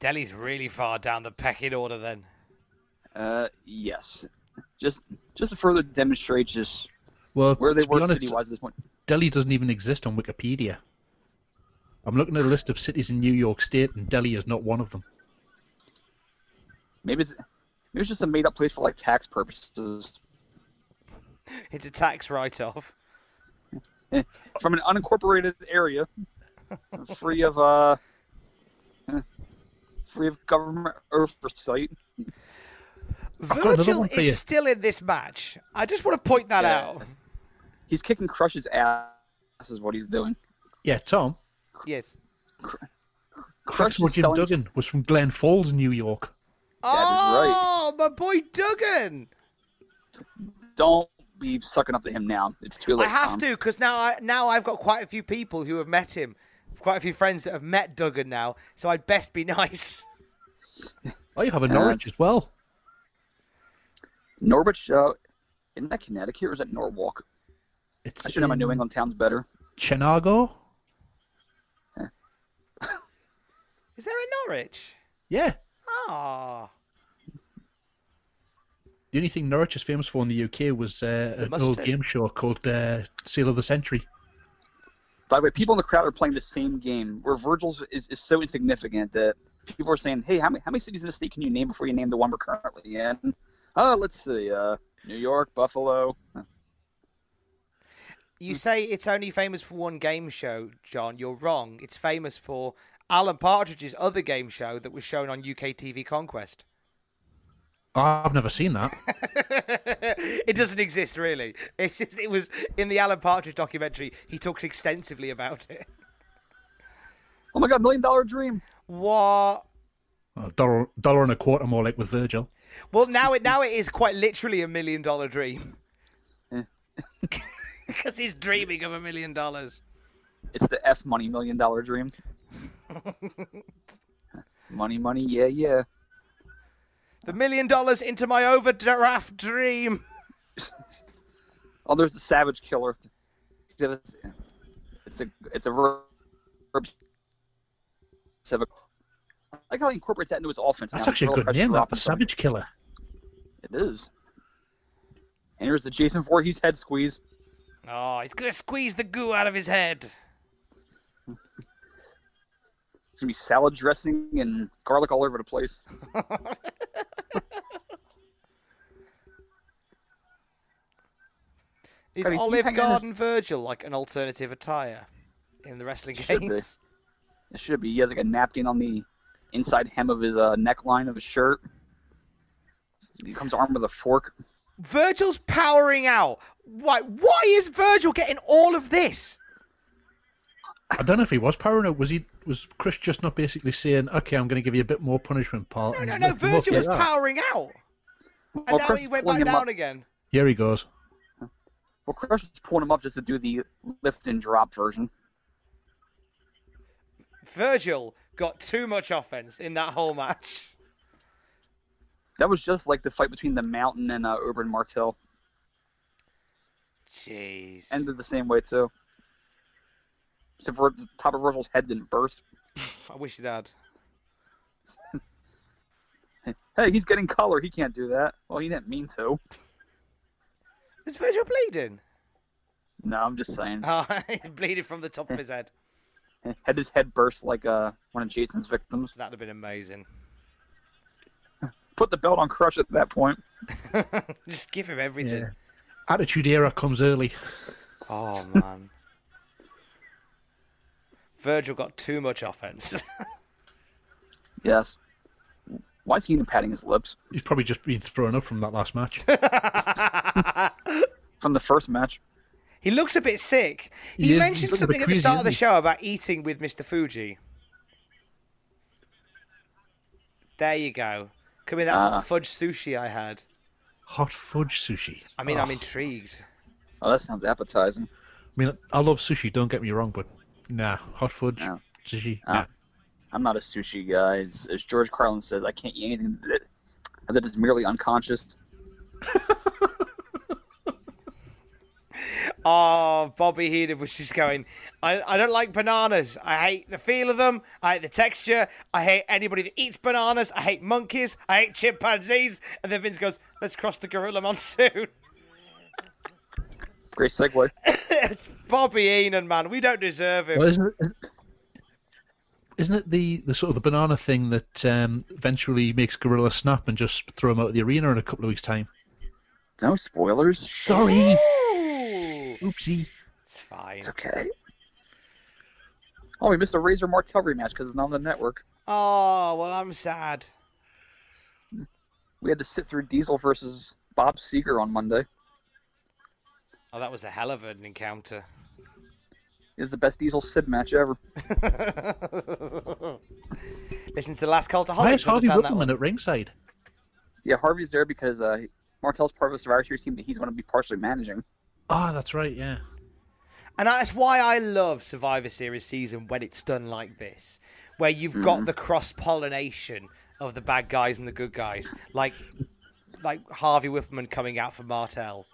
Delhi's really far down the pecking order. Then Uh, yes. Just just to further demonstrate just Well, where they to be were honest, city-wise at this point. Delhi doesn't even exist on Wikipedia. I'm looking at a list of cities in New York State, and Delhi is not one of them. Maybe it's maybe it's just a made-up place for like tax purposes. it's a tax write-off. From an unincorporated area, free of uh, eh, free of government oversight. Virgil one you. is still in this match. I just want to point that out. Yes. He's kicking Crush's ass, is what he's doing. Yeah, Tom. Yes. Crush Cracksmore is Jim selling- Duggan was from Glen Falls, New York. That is right. Oh, my boy Duggan. Don't be sucking up to him now. It's too late. I have Tom. to because now I now I've got quite a few people who have met him, quite a few friends that have met Duggan now. So I'd best be nice. Oh, you have a Uh, Norwich it's- as well. Norwich, uh, isn't that Connecticut or is that Norwalk? It's I should know my New in England towns better. Chenango. Is there a Norwich? Yeah. Ah, The only thing Norwich is famous for in the UK was uh, an old mustard. game show called uh, Sale of the Century. By the way, people in the crowd are playing the same game where Virgil's is, is so insignificant that people are saying, "Hey, how many how many cities in the state can you name before you name the one we're currently in?" Oh, let's see, uh, New York, Buffalo. you say it's only famous for one game show, John. You're wrong. It's famous for Alan Partridge's other game show that was shown on UK TV Conquest. I've never seen that. it doesn't exist really. It's just it was in the Alan Partridge documentary. He talks extensively about it. Oh my god, million dollar dream. What? Dollar, dollar and a quarter more like with Virgil. Well, now it now it is quite literally a million dollar dream. Yeah. Because he's dreaming of a million dollars. It's the F money million dollar dream. money, money, yeah, yeah. The million dollars into my overdraft dream. Oh, there's the Savage Killer. It's it's a it's a verb. I like how he incorporates that into his offense. That's now. actually a good name, that. The. Savage Killer. It is. And here's the Jason Voorhees head squeeze. Oh, he's gonna squeeze the goo out of his head. It's gonna be salad dressing and garlic all over the place. Is God, he's- he's Olive in his- Garden Virgil like an alternative attire in the wrestling Should be. games? It should be. He has like a napkin on the inside hem of his uh, neckline of his shirt. He comes armed with a fork. Virgil's powering out. Why? Why is Virgil getting all of this? I don't know if he was powering up. Was he? Was Chris just not basically saying, "Okay, I'm going to give you a bit more punishment, pal"? No, no, no. lift him up Virgil was that? powering out, and Well, now Chris he went back down up. again. Here he goes. Well, Chris is pulling him up just to do the lift and drop version. Virgil got too much offense in that whole match. That was just like the fight between the Mountain and uh, Oberyn Martell. Jeez. Ended the same way too. Except for the top of Virgil's head didn't burst. I wish it had. Hey, he's getting color. He can't do that. Well, he didn't mean to. Is Virgil bleeding? No, I'm just saying. Oh, he's bleeding from the top of his head. Had his head burst like uh, one of Jason's victims. That'd have been amazing. Put the belt on Crush at that point. Just give him everything. Yeah. Attitude Era comes early. Oh man. Virgil got too much offense. Yes. Why is he even patting his lips? He's probably just been thrown up from that last match. From the first match. he looks a bit sick. He He is- mentioned he's something bit at the start of the show about eating with Mr. Fuji. There you go. Come in that Ah. hot fudge sushi I had. Hot fudge sushi. I mean, I'm Oh. intrigued. Oh, that sounds appetizing. I mean, I love sushi. Don't get me wrong, but nah, hot fudge No. sushi. Ah. nah. I'm not a sushi guy. As, as George Carlin says, I can't eat anything that, that is merely unconscious. Oh, Bobby Heenan was just going, I, I don't like bananas. I hate the feel of them. I hate the texture. I hate anybody that eats bananas. I hate monkeys. I hate chimpanzees. And then Vince goes, let's cross the gorilla monsoon. Great segue. it's Bobby Heenan, man. We don't deserve him. Well, isn't it? Isn't it the, the sort of the banana thing that um, eventually makes Gorilla snap and just throw him out of the arena in a couple of weeks' time? No spoilers. Sorry, oopsie. It's fine. It's okay. Oh, we missed a Razor Martel rematch because it's not on the network. Oh, well, I'm sad. We had to sit through Diesel versus Bob Seger on Monday. Oh, that was a hell of an encounter. It's the best Diesel Sid match ever. Listen to the last Cultaholic Why is to Harvey understand Wippleman at ringside? Yeah, Harvey's there because uh, Martel's part of the Survivor Series team that he's going to be partially managing. Ah, that's right. Yeah. And that's why I love Survivor Series season when it's done like this, where you've got the cross pollination of the bad guys and the good guys, like like Harvey Wippleman coming out for Martel.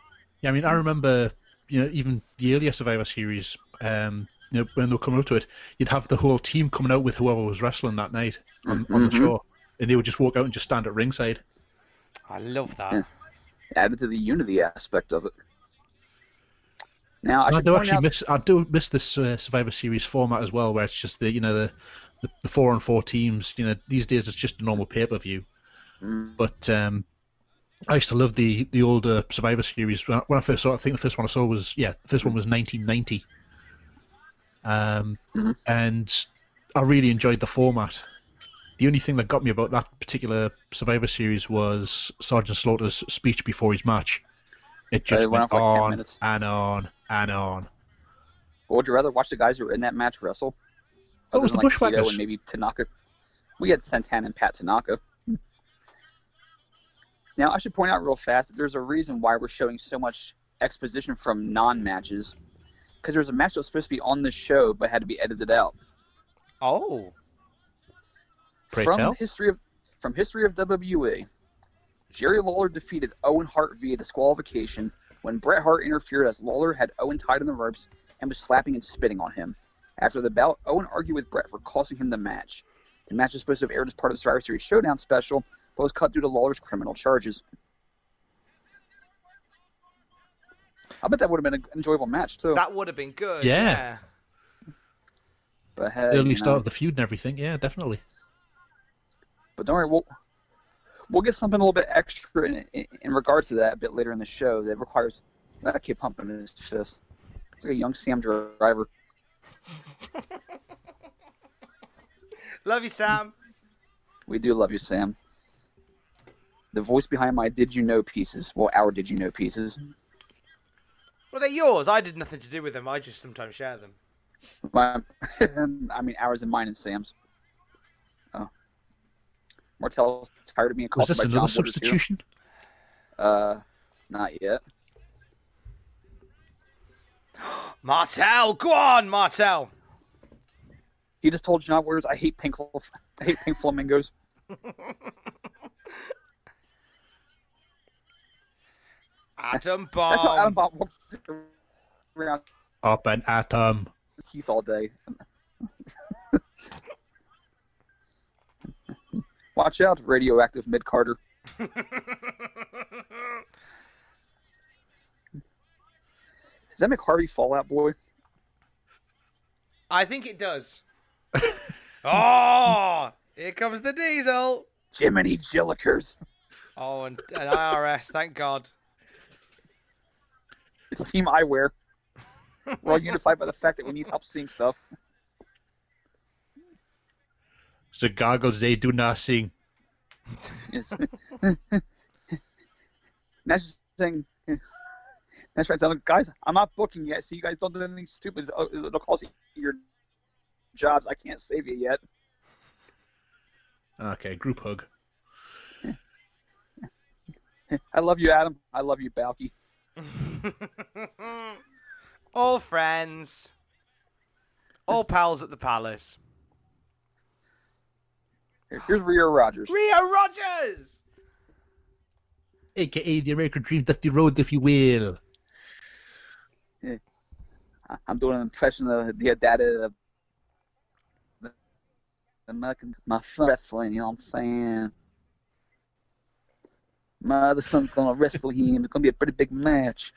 Yeah, I mean, I remember, you know, even the earlier Survivor Series, um, you know, when they were coming up to it, you'd have the whole team coming out with whoever was wrestling that night on, on the show, and they would just walk out and just stand at ringside. I love that. Yeah. Added to the unity aspect of it. Now, I I, do actually out, miss, I do miss this uh, Survivor Series format as well, where it's just the, you know, the, the, the four on four teams. You know, these days it's just a normal pay per view. But um, I used to love the the older Survivor Series. When I, when I first saw, it, I think the first one I saw was yeah, the first one was 1990. Um, and I really enjoyed the format. The only thing that got me about that particular Survivor Series was Sergeant Slaughter's speech before his match. It just it went went on like 10 minutes. and on and on. Or would you rather watch the guys who were in that match wrestle? Oh, it was than, the like Bushwhackers. and maybe Tanaka. We had Santana and Pat Tanaka. Now, I should point out real fast that there's a reason why we're showing so much exposition from non-matches. Because there was a match that was supposed to be on the show but had to be edited out. Oh. Pray from tell. history of from history of WWE, Jerry Lawler defeated Owen Hart via disqualification when Bret Hart interfered as Lawler had Owen tied in the ropes and was slapping and spitting on him. After the bout, Owen argued with Bret for costing him the match. The match was supposed to have aired as part of the Survivor Series Showdown special, but was cut due to Lawler's criminal charges. I bet that would have been an enjoyable match too. That would have been good. Yeah. Yeah. but hey, The early you start know. of the feud and everything. Yeah, definitely. But don't worry, we'll we'll get something a little bit extra in, in, in regards to that a bit later in the show that requires that kid pumping his fist. It's like a young Sam Driver. Love you, Sam. We do love you, Sam. The voice behind my "Did you know" pieces. Well, our "Did you know" pieces. Well, they're yours. I did nothing to do with them. I just sometimes share them. My, I mean, ours and mine and Sam's. Oh. Martel's tired of being called Was this by another John Waters here. substitution? Uh, not yet. Martel, go on, Martel. He just told John Waters, "I hate pink. I hate pink flamingos." Adam That's how Adam Bomb. Bomb walked around Up and atom. teeth all day. Watch out, radioactive mid Carter. Does that make Harvey Fallout Boy? I think it does. oh, here comes the diesel. Jiminy Jillikers. Oh, and an IRS. Thank God. It's Team Eyewear. We're all unified by the fact that we need help seeing stuff. The goggles they do nothing. Yes. That's just saying. That's right. Telling guys, I'm not booking yet, so you guys don't do anything stupid. Oh, It'll cost you your jobs. I can't save you yet. Okay, group hug. I love you, Adam. I love you, Balky. All friends. All pals at the palace. Here's Rio Rogers. Rio Rogers. AKA the American Dream, that's the road, if you will. I- I'm doing an impression of the dad of the American, my son wrestling. You know what I'm saying? My other son's gonna wrestle him. It's gonna be a pretty big match.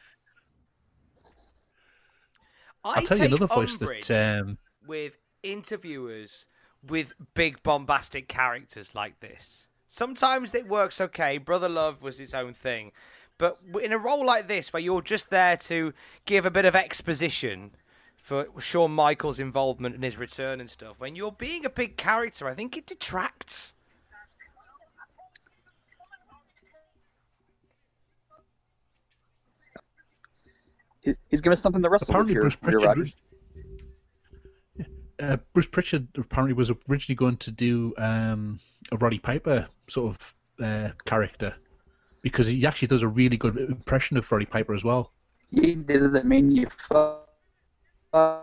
I I'll tell you take another voice that um, with interviewers with big bombastic characters like this. Sometimes it works okay. Brother Love was its own thing. But in a role like this, where you're just there to give a bit of exposition for Shawn Michaels' involvement and his return and stuff, when you're being a big character, I think it detracts. He- He's giving us something to wrestle with apparently here, Bruce Prichard, Rogers. uh, Bruce Prichard apparently was originally going to do um, a Roddy Piper sort of uh, character because he actually does a really good impression of Roddy Piper as well. He did it at Mania. Fu- uh,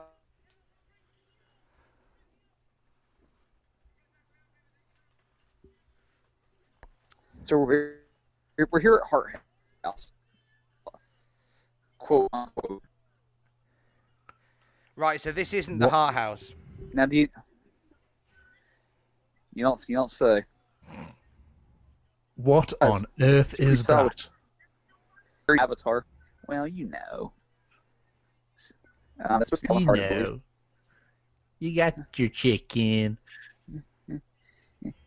So we're we're here at Hart House, quote unquote. Right, so this isn't the What- Hart House. Now, do you you don't you don't say? What Oh, on earth is solid. that? Avatar. Well, you know. Um, that's supposed to be You hard to believe. know. You got your chicken.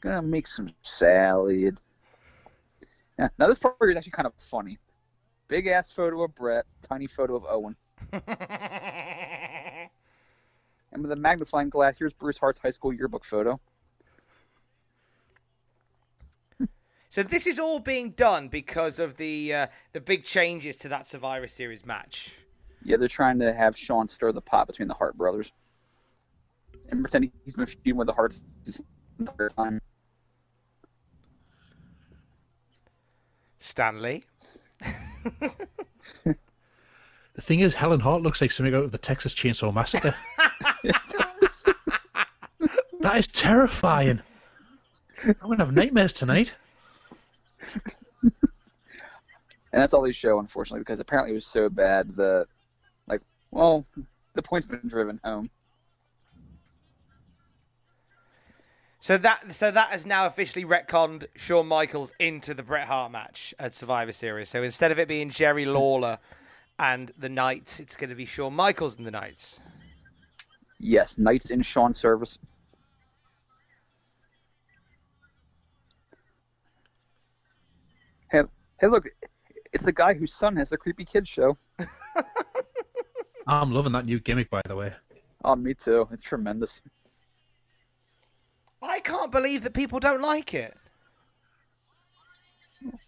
Gonna make some salad. Yeah, now this part is actually kind of funny. Big ass photo of Bret, tiny photo of Owen. And with a magnifying glass, here's Bruce Hart's high school yearbook photo. So this is all being done because of the uh, the big changes to that Survivor Series match. Yeah, they're trying to have Shawn stir the pot between the Hart brothers and pretend he's been feuding with the Harts this entire time. Stanley. The thing is, Helen Hart looks like something out of the Texas Chainsaw Massacre. that is terrifying. I'm gonna have nightmares tonight. And that's all they show, unfortunately, because apparently it was so bad that, like, well, the point's been driven home. So that so that has now officially retconned Shawn Michaels into the Bret Hart match at Survivor Series. So instead of it being Jerry Lawler and the Knights, it's going to be Shawn Michaels and the Knights. Yes, Knights in Shawn's service. Hey, hey, look, it's the guy whose son has the creepy kids show. I'm loving that new gimmick, by the way. Oh, me too. It's tremendous. I can't believe that people don't like it.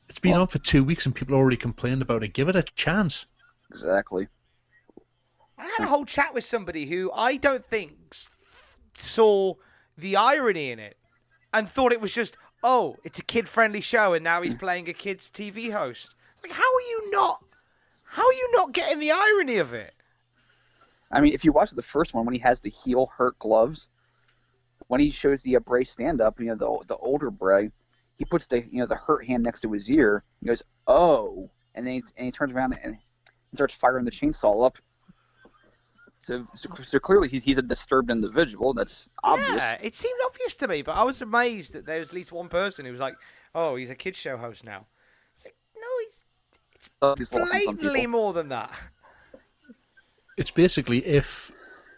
It's been on for two weeks and people already complained about it. Give it a chance. Exactly. I had a whole chat with somebody who I don't think saw the irony in it and thought it was just, oh, it's a kid friendly show and now he's hmm. playing a kid's TV host. Like, how are you not? How are you not getting the irony of it? I mean, if you watch the first one when he has the heel hurt gloves, when he shows the uh, Bray stand up, you know, the the older Bray, he puts the you know the hurt hand next to his ear. He goes, "Oh," and then he, and he turns around and starts firing the chainsaw up. So, so, so clearly he's he's a disturbed individual. That's obvious. Yeah, it seemed obvious to me, but I was amazed that there was at least one person who was like, oh, he's a kid show host now. It's like, no, he's Uh, he's lost on some blatantly more than that. It's basically if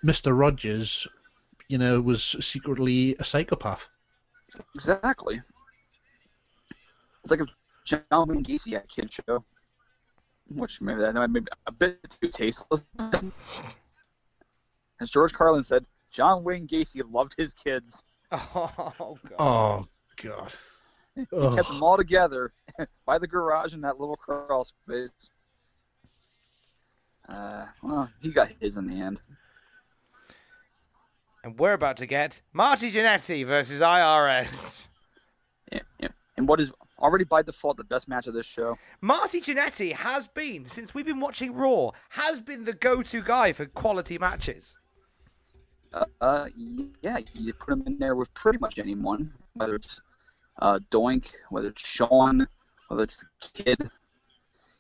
Mr. Rogers, you know, was secretly a psychopath. Exactly. It's like a John Wayne Gacy had a kid show, which maybe that might be a bit too tasteless. As George Carlin said, John Wayne Gacy loved his kids. Oh, God. Oh, God. He Ugh. kept them all together by the garage in that little crawl space. Uh, well, he got his in the end. And we're about to get Marty Jannetty versus IRS. Yeah, yeah. And what is already by default the best match of this show? Marty Jannetty has been, since we've been watching Raw, has been the go-to guy for quality matches. Uh, uh, yeah, you put him in there with pretty much anyone, whether it's uh, Doink, whether it's Shawn, whether it's the kid.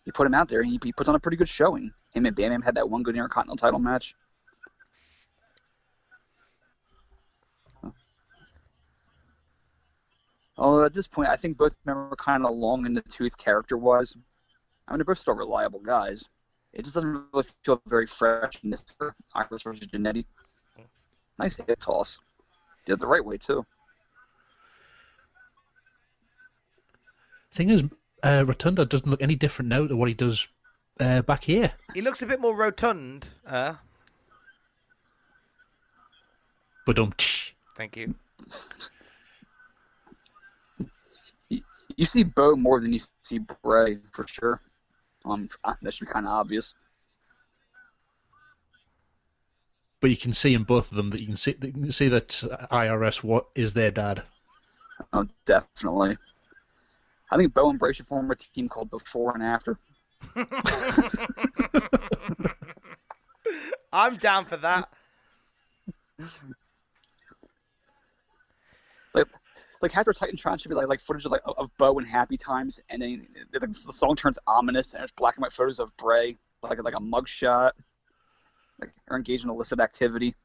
You put him out there, and he, he puts on a pretty good showing. Him and Bam Bam had that one good Intercontinental title match. Although at this point, I think both of them are kind of long in the tooth character-wise. I mean, they're both still reliable guys. It just doesn't really feel very fresh in this for Iris versus Jannetty. Nice hit toss. Did it the right way too. Thing is, uh, Rotunda doesn't look any different now to what he does uh, back here. He looks a bit more rotund. Uh, But um, thank you. You, you see Bo more than you see Bray for sure. Um, that should be kind of obvious. but you can see in both of them that you can see, you can see that IRS what is their dad. Oh, definitely. I think Bo and Bray should form a team called Before and After. I'm down for that. Like, like Hacker Titantron should be like like footage of like of Bo and happy times, and then the, the song turns ominous, and it's black and white photos of Bray, like like a mugshot, like or engaged in illicit activity.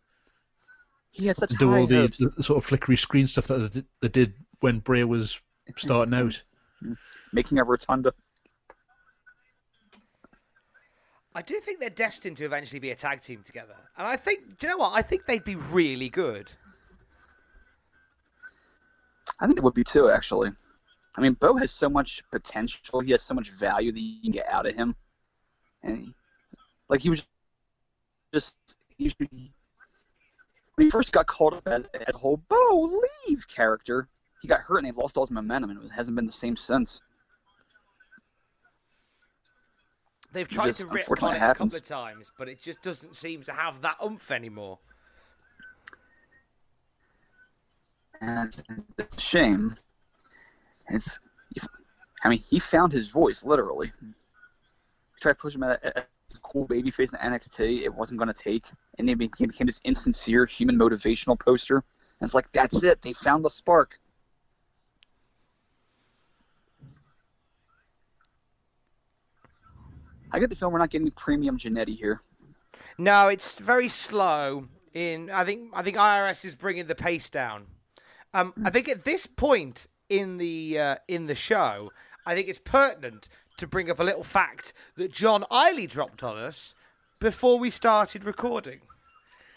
He had such do high all the, hopes. the sort of flickery screen stuff that they, they did when Bray was starting out. making a rotunda. I do think they're destined to eventually be a tag team together. And I think, do you know what? I think they'd be really good. I think it would be too, actually. I mean, Bo has so much potential. He has so much value that you can get out of him. And he, like he was just he, when he first got called up as, as a whole Bo leave character, he got hurt and they've lost all his momentum and it hasn't been the same since. They've tried just to rip on it a couple of times, but it just doesn't seem to have that oomph anymore. And it's, a shame. It's, I mean, he found his voice literally. He tried to push him as a cool baby face in NXT. It wasn't going to take, and he became, became this insincere human motivational poster. And it's like that's it. They found the spark. I get the feeling we're not getting premium Jannetty here. No, it's very slow. In I think I think IRS is bringing the pace down. Um, I think at this point in the uh, in the show, I think it's pertinent to bring up a little fact that John Iley dropped on us before we started recording,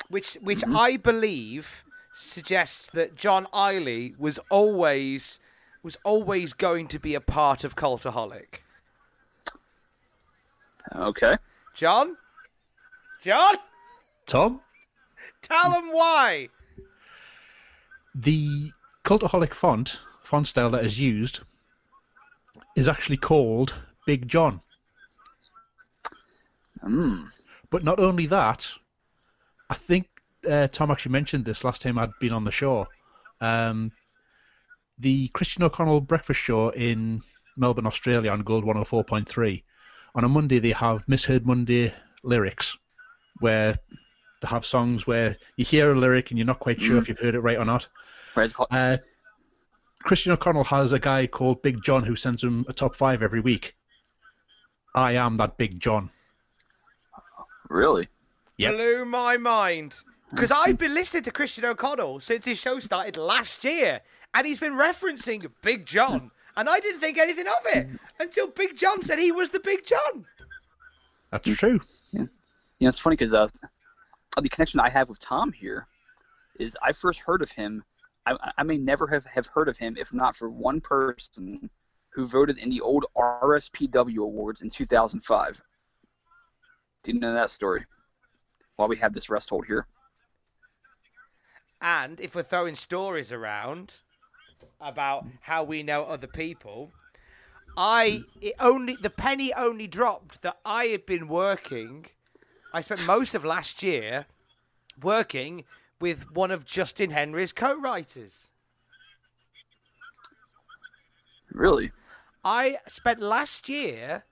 which which I believe suggests that John Iley was always was always going to be a part of Cultaholic. Okay. John, John, Tom, tell him why. The cultaholic font, font style that is used, is actually called Big John. Hmm. But not only that, I think uh, Tom actually mentioned this last time I'd been on the show. Um, the Christian O'Connell breakfast show in Melbourne, Australia on Gold 104.3. On a Monday, they have Misheard Monday lyrics, where they have songs where you hear a lyric and you're not quite sure if you've heard it right or not. Right, it's Uh, Christian O'Connell has a guy called Big John who sends him a top five every week. I am that Big John. really? Yep. blew my mind. Because I've been listening to Christian O'Connell since his show started last year, and he's been referencing Big John, and I didn't think anything of it until Big John said he was the Big John. That's true. You know, it's funny because uh, the connection I have with Tom here is I first heard of him. I, I may never have, have heard of him if not for one person who voted in the old RSPW awards in 2005. Do you know that story? While we have this rest hold here. And if we're throwing stories around about how we know other people, I only the penny only dropped that I had been working. I spent most of last year working with one of Justin Henry's co-writers. Really? I spent last year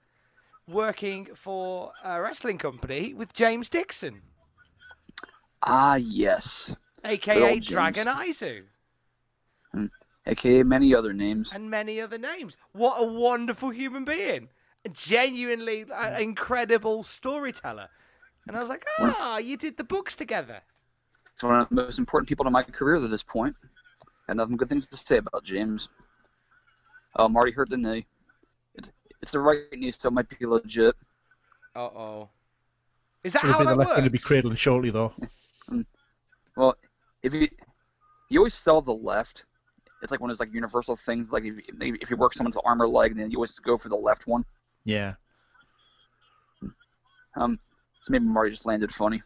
working for a wrestling company with James Dixon, Ah, yes. aka Dragon Izu, AKA many other names. and many other names. What a wonderful human being! A genuinely uh, incredible storyteller. And I was like, ah, you did the books together. It's one of the most important people in my career at this point. Got nothing good things to say about James. Oh, Marty hurt the knee. It, it's the right knee, so it might be legit. Uh oh. Is that It'll how be the that left going to be works? cradling shortly, though. Well, if you you always sell the left, it's like one of those like universal things. Like if, if you work someone's arm or leg, then you always go for the left one. Yeah. Um, so maybe Marty just landed funny.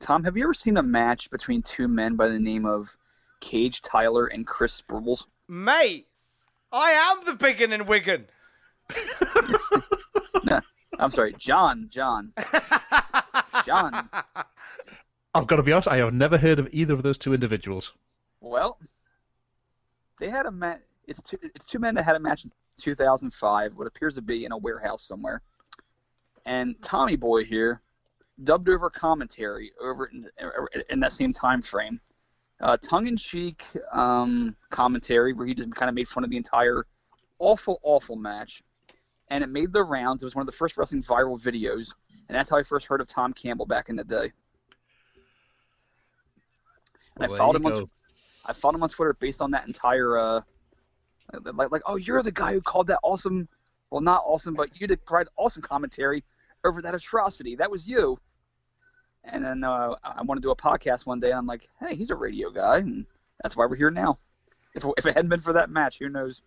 Tom, have you ever seen a match between two men by the name of Cage Tyler and Chris Sproles? Mate, I am the biggin in Wigan. No, I'm sorry, John. John. John. I've got to be honest, I have never heard of either of those two individuals. Well, they had a match. It's two. It's two men that had a match in 2005. What appears to be in a warehouse somewhere. And Tommy Boy here dubbed over commentary over in, in that same time frame. Uh, tongue-in-cheek um, commentary where he just kind of made fun of the entire awful, awful match. And it made the rounds. It was one of the first wrestling viral videos. And that's how I first heard of Tom Campbell back in the day. And I Well, followed him on. I followed him on Twitter based on that entire uh, like like oh you're the guy who called that awesome, well not awesome but you did provide awesome commentary over that atrocity. That was you. And then uh, I want to do a podcast one day and I'm like, hey, he's a radio guy and that's why we're here now. If if it hadn't been for that match, who knows?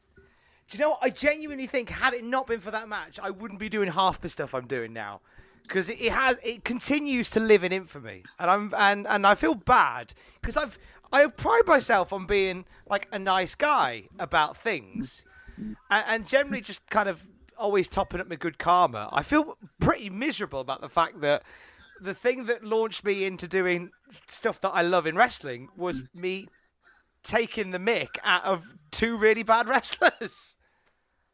Do you know what? I genuinely think had it not been for that match, I wouldn't be doing half the stuff I'm doing now. because it, has it continues to live in infamy, and I'm and and I feel bad because I've I pride myself on being like a nice guy about things, and, and generally just kind of always topping up my good karma. I feel pretty miserable about the fact that the thing that launched me into doing stuff that I love in wrestling was mm. me taking the mick out of two really bad wrestlers.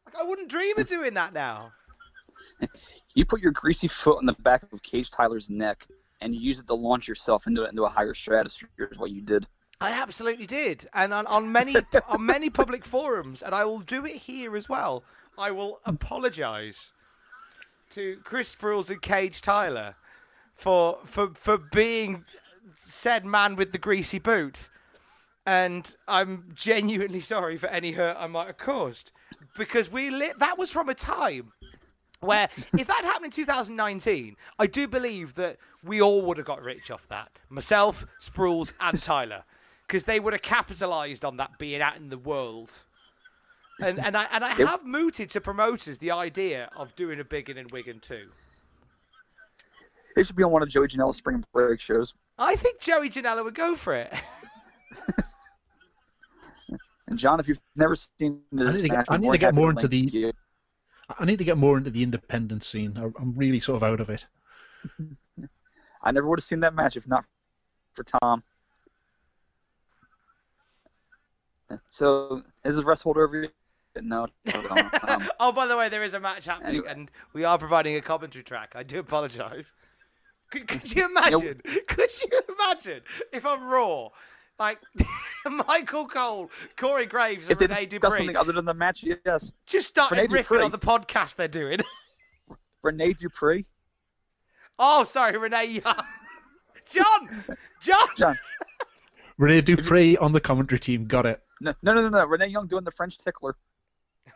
Like I wouldn't dream of doing that now. You put your greasy foot on the back of Cage Tyler's neck and you use it to launch yourself into into a higher stratosphere. Is what you did. I absolutely did, and on, on many on many public forums, and I will do it here as well. I will apologise to Chris Sproles and Cage Tyler for for for being said man with the greasy boot, and I'm genuinely sorry for any hurt I might have caused because we lit. That was from a time where if that happened in 2019, I do believe that we all would have got rich off that. Myself, Sproles, and Tyler, because they would have capitalised on that being out in the world. And and I and I have mooted to promoters the idea of doing a Biggin and Wigan too. They should be on one of Joey Janela's spring break shows. I think Joey Janela would go for it. And John, if you've never seen this I need to get- match, I need more to get more into the- you. I need to get more into the independent scene. I- I'm really sort of out of it. I never would have seen that match if not for Tom. So is this rest hold over? yet? No. Um, oh, by the way, there is a match happening, Anyway. and we are providing a commentary track. I do apologise. Could, could you imagine? Could you imagine if on Raw, like Michael Cole, Corey Graves, if and they Rene discuss Dupree something other than the match, yes. just started Rene riffing Dupree. on the podcast they're doing? Rene Dupree. oh, sorry, Renee Young. John, John. John. Rene Dupree on the commentary team. Got it. No, no, no, no, no. Renee Young doing the French tickler.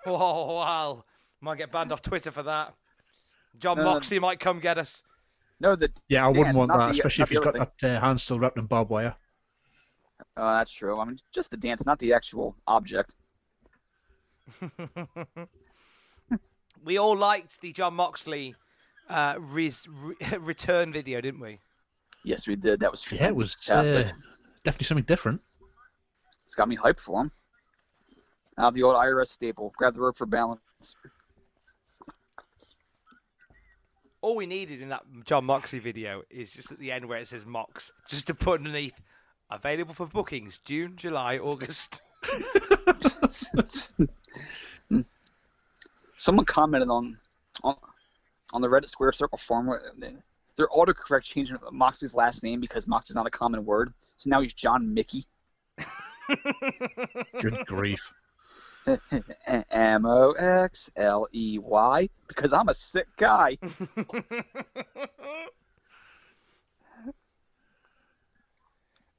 Oh wow, might get banned off Twitter for that. John No, no. Might come get us. No, the Yeah, I wouldn't want that, the- especially if he's got other that uh, hand still wrapped in barbed wire. Oh, that's true. I mean, just the dance, not the actual object. We all liked the Jon Moxley uh, res- re- return video, didn't we? Yes, we did. That was Yeah, it was uh, definitely something different. It's got me hyped for him. Now the old IRS staple. Grab the rope for balance. All we needed in that Jon Moxley video is just at the end where it says Mox, just to put underneath available for bookings June, July, August. Someone commented on on, on the Reddit Square Circle forum. where they- They're autocorrect changing Moxley's last name because Moxley's not a common word. So now he's John Mickey. Good grief. M O X L E Y because I'm a sick guy.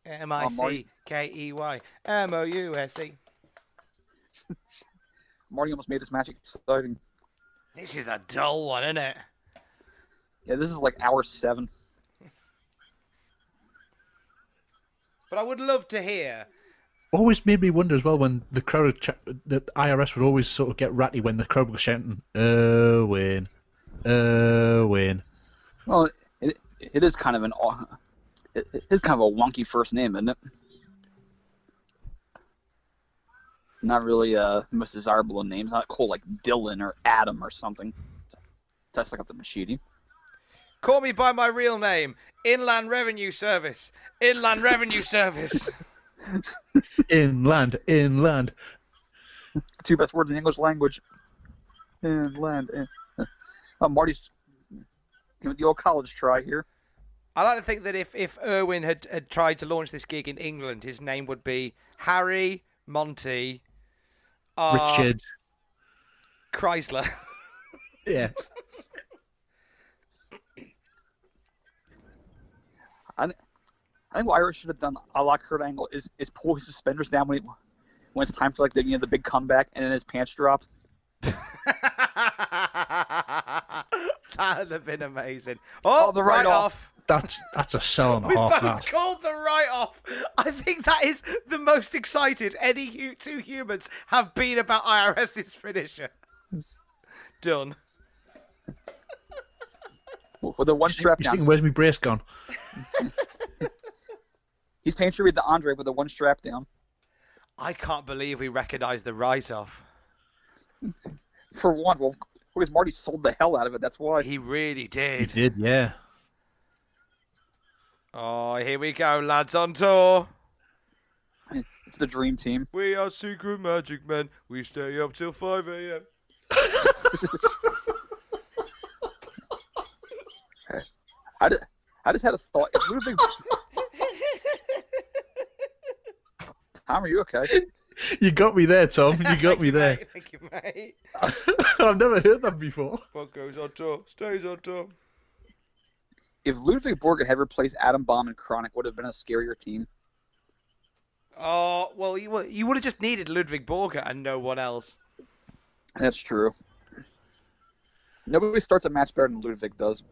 M I C K E Y M O U S E. Marty almost made this match exciting. This is a dull one, isn't it? Yeah, this is like hour seven. But I would love to hear. Always made me wonder as well when the crowd, would ch- the IRS would always sort of get ratty when the crowd was shouting, "Irwin, Irwin." Well, it, it is kind of an it, it is kind of a wonky first name, isn't it? Not really uh, the most desirable of names. Not cool like Dylan or Adam or something. That's like up the machete. Call me by my real name Inland Revenue Service. Inland Revenue Service. Inland, inland. The two best words in the English language. Inland. In. Oh, Marty's giving the old college try here. I like to think that if, if Irwin had, had tried to launch this gig in England, his name would be Harry Monty uh, Richard. Chrysler. yes. I, th- I think what Irish should have done a la Kurt Angle is, is pull his suspenders down when, he, when it's time for like the you know the big comeback and then his pants drop. That'd have been amazing. Oh, Oh, the right write-off. off. That's that's a sell and We a half. both That. called the write off. I think that is the most excited any two humans have been about IRS's finisher. Done. with the one strap down. where's my brace gone? He's paying tribute to Andre with the one strap down. I can't believe we recognise the write-off. For one, well, because Marty sold the hell out of it. That's why. He really did. He did. did, yeah. Oh, here we go, lads on tour. It's the dream team. We are secret magic men. We stay up till 5 a.m. I just, I just had a thought. If Ludwig... Tom, are you okay? You got me there, Tom. You got me there. Thank you, mate. I've never heard that before. What goes on tour stays on tour. If Ludwig Borga had replaced Adam Bomb and Chronic, would have been a scarier team. Oh, well, you, would- you would have just needed Ludwig Borga and no one else. That's true. Nobody starts a match better than Ludwig does.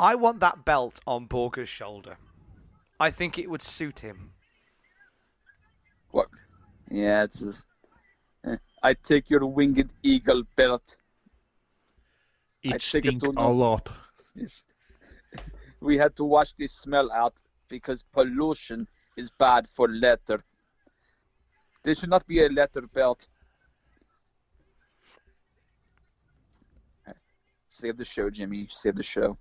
I want that belt on Borga's shoulder. I think it would suit him. What? Yeah, it's. Just, eh, I take your winged eagle belt. I It it stink a lot. Yes. We had to wash this smell out because pollution is bad for leather. There should not be a leather belt. Save the show, Jimmy. Save the show.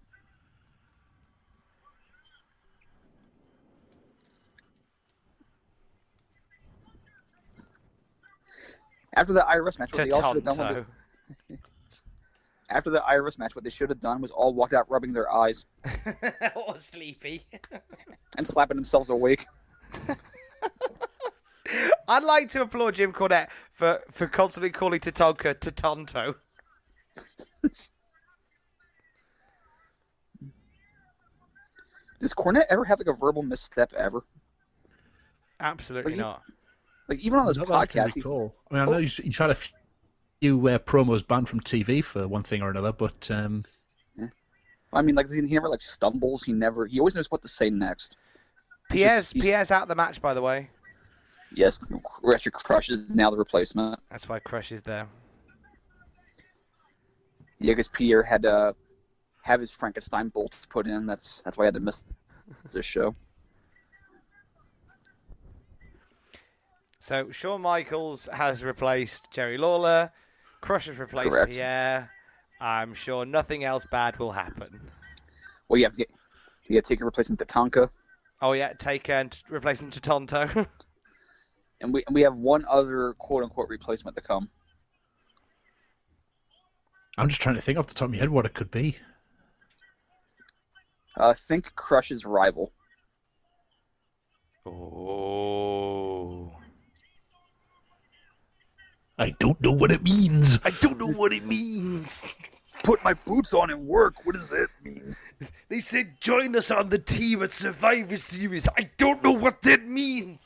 After the IRS match, what they all should have done, Tatanto. with after the IRS match, what they should have done was all walked out rubbing their eyes or sleepy. and slapping themselves awake. I'd like to applaud Jim Cornette for, for constantly calling Tatanka Tatanto. Does Cornette ever have like a verbal misstep ever? Absolutely But you- not. Like even on this Not that I podcast, he, recall. I mean, I know he's, he's had a few uh, promos banned from TV for one thing or another, but um, I mean, like he he never like stumbles. He never. He always knows what to say next. He's Pierre's, just- Pierre's out of the match, by the way. Yes, Retro Crush is now the replacement. That's why Crush is there. Yeah, because Pierre had to have his Frankenstein bolt put in. That's that's why I had to miss this show. So Shawn Michaels has replaced Jerry Lawler. Crush has replaced Correct. Pierre. I'm sure nothing else bad will happen. Well, you have to get, you have to take a replacement to Tonka, Oh yeah, Taker and replacing Tatanto. and we and we have one other quote unquote replacement to come. I'm just trying to think off the top of my head what it could be. Uh, think Crush's rival. oh. I don't know what it means. I don't know what it means. Put my boots on and work. What does that mean? They said join us on the team at Survivor Series. I don't know what that means.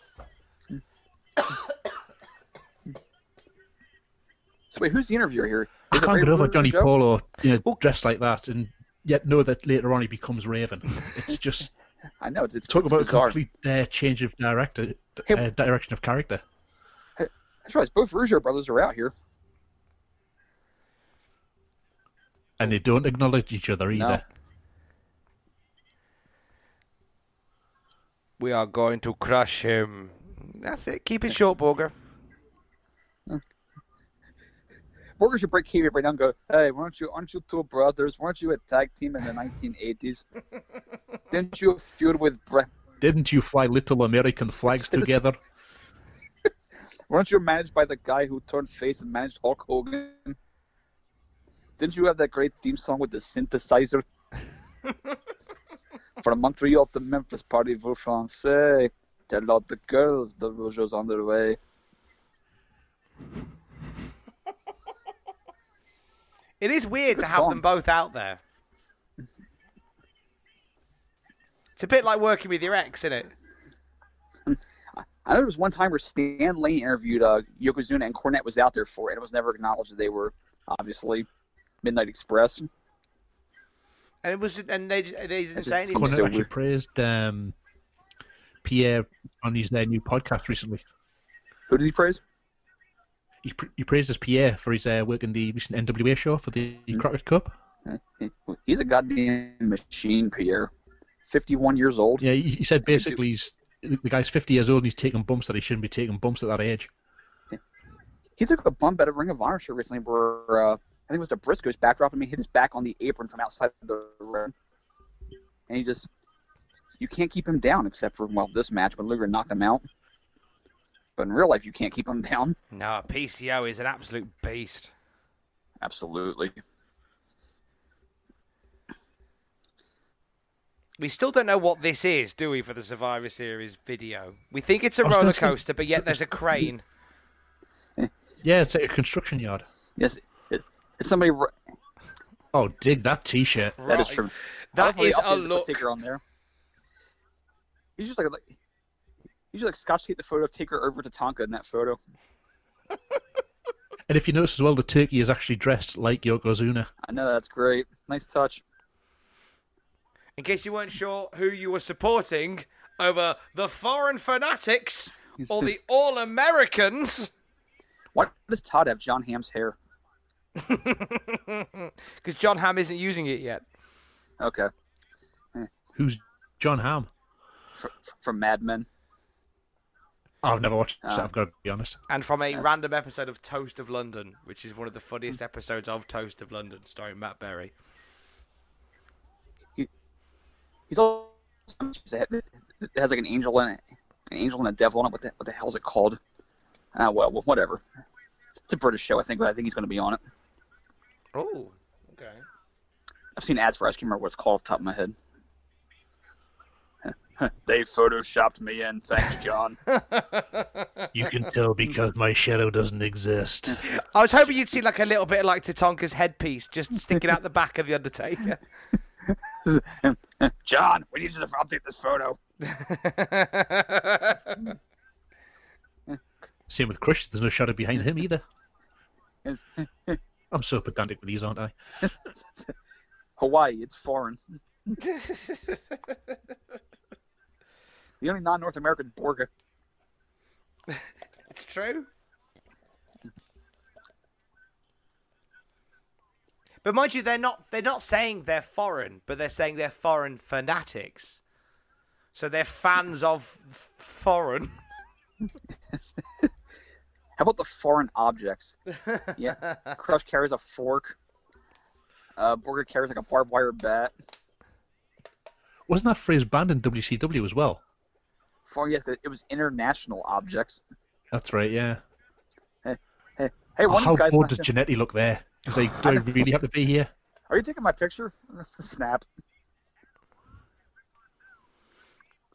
So wait, who's the interviewer here? I can't get over Johnny show? Polo, you know, dressed like that, and yet know that later on he becomes Raven. It's just I know it's it's, talk it's about bizarre. a complete uh, change of director, Hey- uh, direction of character. That's right. Both Rougeau brothers are out here. And they don't acknowledge each other either. We are going to crush him. That's it. Keep it short, Borga. Borga should break kayfabe right now and go, "Hey, weren't you aren't you two brothers? Weren't you a tag team in the 1980s? Didn't you feud with Bret? Didn't you fly little American flags together? Weren't you managed by the guy who turned face and managed Hulk Hogan? Didn't you have that great theme song with the synthesizer? For Montreal to Memphis, party vous français. Tell all the girls the Rougeau's on their way. It is weird Good to have song. them both out there. It's a bit like working with your ex, isn't it? I know there was one time where Stan Lane interviewed uh, Yokozuna and Cornette was out there for it, and it was never acknowledged that they were obviously Midnight Express. And it was, and they they didn't say anything. seems Cornette so actually praised um, Pierre on his uh, new podcast recently. Who did he praise? He, pr- he praises Pierre for his uh, work in the recent NWA show for the Mm. Crockett Cup. He's a goddamn machine, Pierre. 51 years old. Yeah, he he said basically he's the guy's 50 years old and he's taking bumps that he shouldn't be taking bumps at that age. He took a bump at a Ring of Honor show recently where uh, I think it was the Briscoes backdrop and he hit his back on the apron from outside the ring. And he just, you can't keep him down except for, well, this match when Luger knocked him out. But in real life, you can't keep him down. No, PCO is an absolute beast. Absolutely. We still don't know what this is, do we, for the Survivor Series video? We think it's a was gonna roller say- coaster, but yet there's a crane. Yeah, it's like a construction yard. Yes, it, it's somebody. r- Oh, dig that T-shirt. That is Right. true. That is a updated the look. Taker on there. He's just like, like he's just like Scotch taped the photo of Taker over to Tonka in that photo. And if you notice as well, the turkey is actually dressed like Yokozuna. I know that's great. Nice touch. In case you weren't sure who you were supporting over the foreign fanatics or the All Americans, Why does Todd have Jon Hamm's hair? because Jon Hamm isn't using it yet. Okay, Who's Jon Hamm? F- from Mad Men. I've never watched it, Ah. I've got to be honest. And from a random episode of Toast of London, which is one of the funniest episodes of Toast of London, starring Matt Berry. He's all it has like an angel in it, an angel and a devil in it. What the what the hell is it called? Ah, well, well, whatever. It's a British show, I think, but I think he's going to be on it. Oh, okay. I've seen ads for. it. I can't remember what it's called off the top of my head. they photoshopped me in. Thanks, John. You can tell because my shadow doesn't exist. I was hoping you'd see like a little bit like Tatanka's headpiece just sticking out the back of the Undertaker. John, we need you to update this photo. Same with Crush. There's no shadow behind him either. I'm so pedantic with these, aren't I? Hawaii, it's foreign. the only non-North American Borga. It's true. But mind you, they're not they're not saying they're foreign, but they're saying they're foreign fanatics. So they're fans of foreign. How about the foreign objects? Yeah, Crush carries a fork. Uh, Borga carries like a barbed wire bat. Wasn't that phrase banned in WCW as well? For yes, it was international objects. That's right, yeah. Hey, Oh, one of how these guys. bored does Jannetty look there? He's like, do I really have to be here? Are you taking my picture? Snap.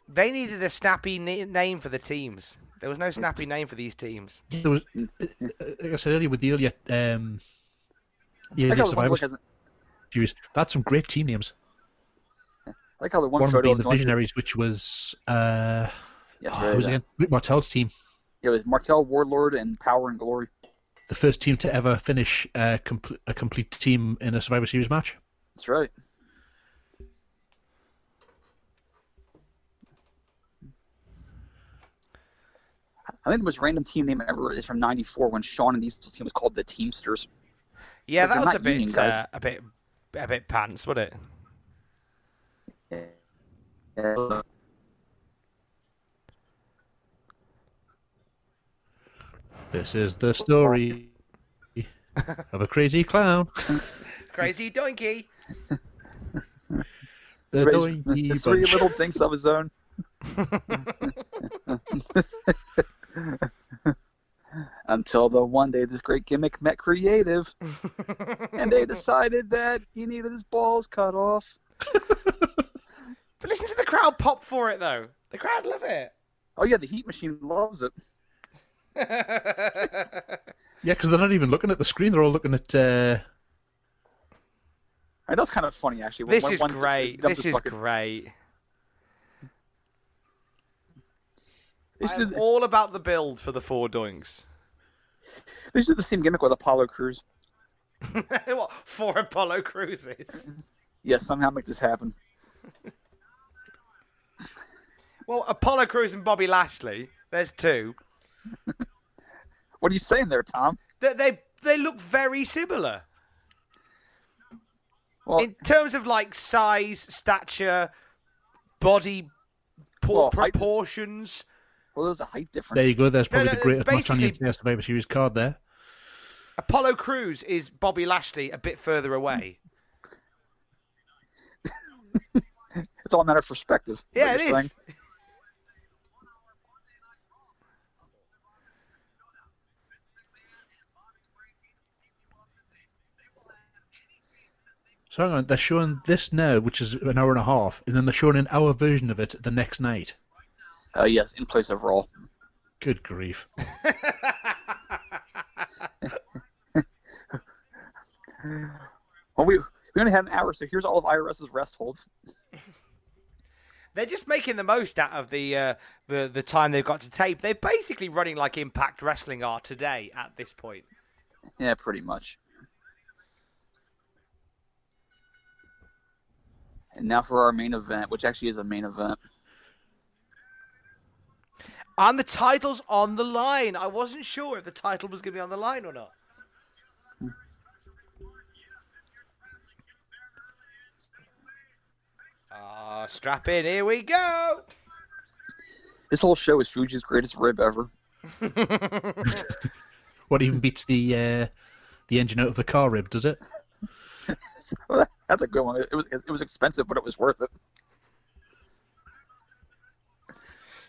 They needed a snappy na- name for the teams. There was no snappy name for these teams. There was, like I said earlier, with the earlier, um, the I earlier like how the one Survivor Series, that's some great team names. I like how the one One photo being of the Visionaries, which was, uh, Yes, oh, right, was it again? Rick Martel's team. Yeah, It was Martel Warlord and Power and Glory. The first team to ever finish a, compl- a complete team in a Survivor Series match. That's right. I think the most random team name ever is from '94 when Shawn and Diesel's team was called the Teamsters. Yeah, But that was a not union bit uh, a bit a bit pants, wasn't it? Uh, This is the story of a crazy clown. Crazy donkey. The raised doinky the three bunch. little dinks of his own. Until the one day this great gimmick met creative, and they decided that he needed his balls cut off. But listen to the crowd pop for it though. The crowd love it. Oh yeah, the heat machine loves it. Yeah, because they're not even looking at the screen; they're all looking at. Uh, I And that's kind of funny actually. when this one- is great. dumped This is bucket. great. They should, I'm do, all about the build for the four doinks. they should do the same gimmick with Apollo Crews. what? Four Apollo cruises. Yes, somehow make this happen. Well, Apollo Crews and Bobby Lashley. There's two. What are you saying there, Tom? They they, they look very similar. Well, in terms of like size, stature, body por- Well, height- proportions. well, there was a height difference. There you go. There's probably no, the greatest match on your basically- Survivor Series card there. Apollo Crews is Bobby Lashley a bit further away. It's all a matter of perspective. Yeah, what it you're is. So hang on, they're showing this now, which is an hour and a half, and then they're showing an hour version of it the next night. Uh, yes, in place of Raw. Good grief. Well, we we only had an hour, so here's all of IRS's rest holds. They're just making the most out of the uh, the the time they've got to tape. They're basically running like Impact Wrestling are today at this point. Yeah, pretty much. And now for our main event, which actually is a main event. And the title's on the line. I wasn't sure if the title was going to be on the line or not. Ah, strap in. Here we go. This whole show is Fuji's greatest rib ever. What even beats the uh, the engine out of the car rib, does it? That's a good one. It was it was expensive, but it was worth it.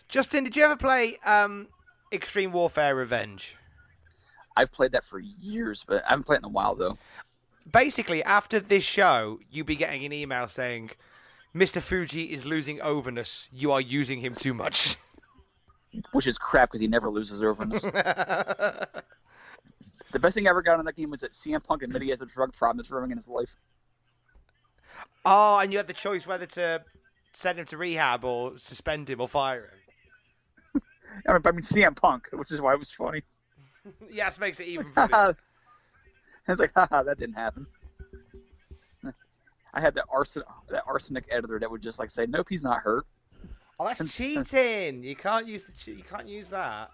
Justin, did you ever play um, Extreme Warfare Revenge? I've played that for years, but I haven't played it in a while though. Basically, after this show, you'll be getting an email saying, Mr. Fuji is losing overness. You are using him too much. Which is crap because he never loses overness. the best thing I ever got in that game was that CM Punk admitted he has a drug problem that's ruining his life. Oh, and you had the choice whether to send him to rehab or suspend him or fire him. I mean, I mean CM Punk, which is why it was funny. Yes, makes it even funnier. it's like, haha, that didn't happen. I had that arson that arsenic editor that would just like say, nope, he's not hurt. oh, that's cheating. You can't use the che- you can't use that.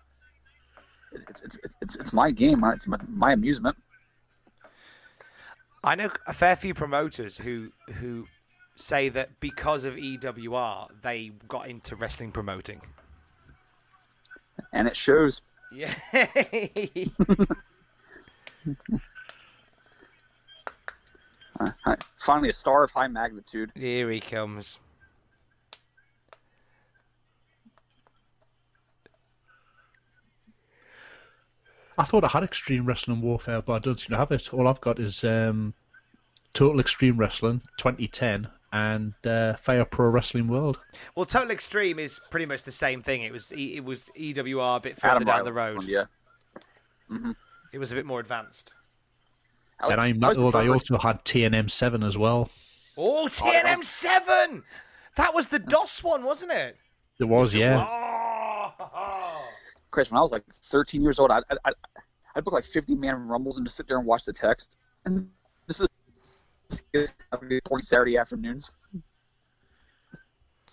It's it's it's, it's, my game. It's my, my amusement. I know a fair few promoters who who say that because of EWR they got into wrestling promoting. and it shows. Yeah. Uh, finally, a star of high magnitude. Here he comes. I thought I had Extreme Wrestling Warfare, but I don't seem to have it. All I've got is um, Total Extreme Wrestling 2010 and uh, Fire Pro Wrestling World. Well, Total Extreme is pretty much the same thing. It was E- it was EWR a bit further Adam down Riley the road. one, yeah. It was a bit more advanced. I would- and I'm I not would old. I prefer- also had TNM 7 as well. Oh, TNM Seven. That was the DOS one, wasn't it? It was, yeah. Oh. Chris, when I was like 13 years old, I'd, I'd, I'd book like 50 man rumbles and just sit there and watch the text. And this is boring Saturday afternoons.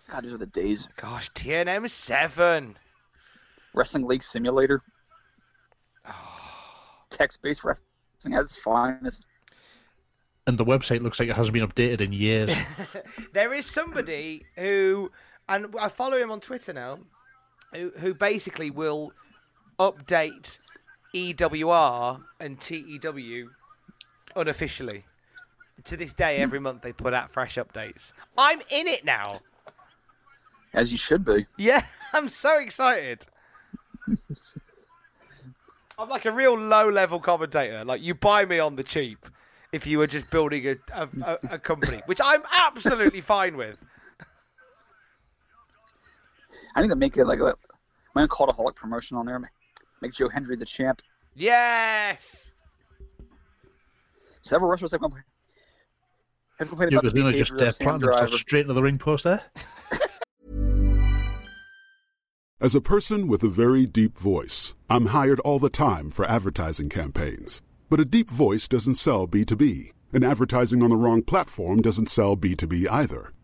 God, those are the days. Gosh, TNM Seven. Wrestling League Simulator. Oh. Text based wrestling at its finest. And the website looks like it hasn't been updated in years. There is somebody who, and I follow him on Twitter now, who who basically will update EWR and TEW unofficially. To this day, every month they put out fresh updates. I'm in it now. As you should be. Yeah, I'm so excited. I'm like a real low level commentator. Like you buy me on the cheap if you were just building a a, a, a company, which I'm absolutely fine with. I need to make it like a my own cultaholic promotion on there. Make Joe Hendry the champ. Yes. Several wrestlers have complained, have complained about the Yokozuna behavior just of uh, Sam planted himself Driver. straight into the ring post there. As a person with a very deep voice, I'm hired all the time for advertising campaigns. But a deep voice doesn't sell B2B, and advertising on the wrong platform doesn't sell B2B either.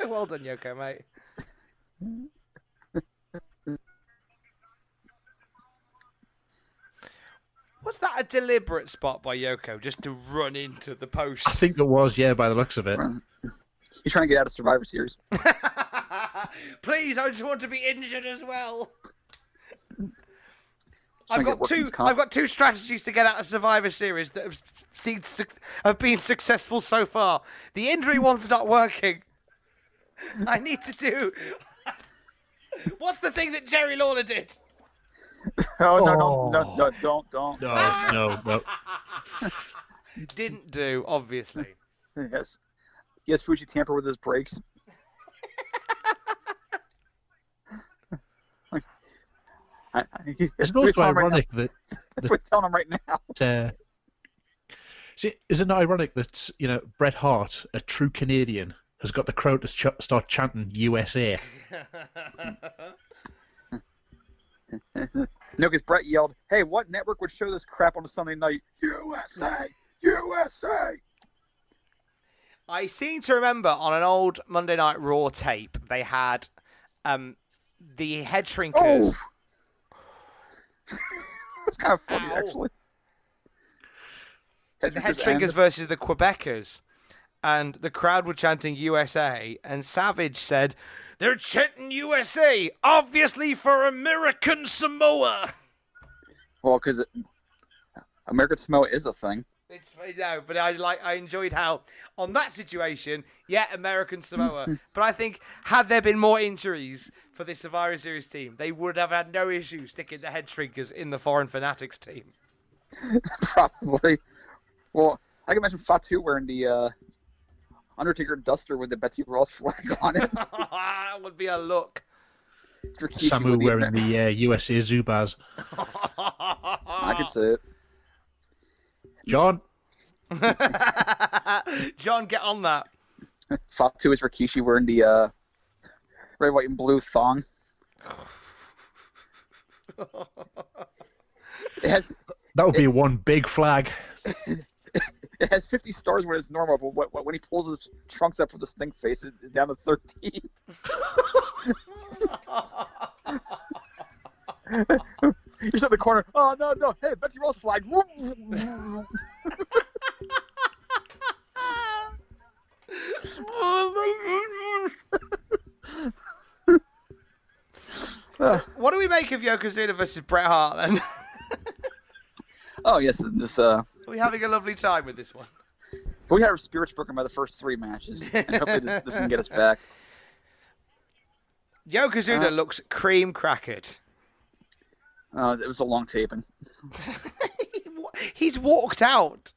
well done, Yoko, mate. Was that a deliberate spot by Yoko just to run into the post? I think it was, yeah, by the looks of it. He's trying to get out of Survivor Series. Please, I just want to be injured as well. I've got two. comp. I've got two strategies to get out of Survivor Series that have seen have been successful so far. The injury one's not working. I need to do. What's the thing that Jerry Lawler did? Oh no, no, no, no, don't, don't. No, no, no. Didn't do, obviously. Yes, yes, Fuji tamper with his brakes. I, I, It's that's also telling him right ironic that That's what he's telling him right now. uh, see, isn't it ironic that you know Bret Hart, a true Canadian, has got the crowd to ch- start chanting USA? No, because Bret yelled, "Hey, what network would show this crap on a Sunday night? USA, USA." I seem to remember on an old Monday Night Raw tape they had um, the head shrinkers. Oh, it's kind of funny Ow. actually. the head Headshrinkers shrinkers and- versus the Quebecers, and the crowd were chanting USA, and Savage said, "They're chanting USA, obviously for American Samoa." Well, because American Samoa is a thing. It's no, but I like I enjoyed how on that situation, yeah, American Samoa. but I think had there been more injuries for the Survivor Series team, they would have had no issue sticking the head shrinkers in the foreign fanatics team. Probably. Well, I can imagine Fatu wearing the uh, Undertaker duster with the Betsy Ross flag on it. that would be a look. Rikishi Samu with the- wearing the uh, USA Zubaz. I could see it. John, John, get on that. Fatu is Rikishi wearing the uh, red, white, and blue thong. It has that would be one big flag. It has 50 stars when it's normal, but when, when he pulls his trunks up with the stink face, it's down to 13. He's in the corner. Oh no no! Hey, Betsy Ross flag. What do we make of Yokozuna versus Bret Hart then? oh yes, this uh. Are we having a lovely time with this one? But we had our spirits broken by the first three matches, and hopefully this, this can get us back. Yokozuna Uh, looks cream crackered. Uh, it was a long taping. He's walked out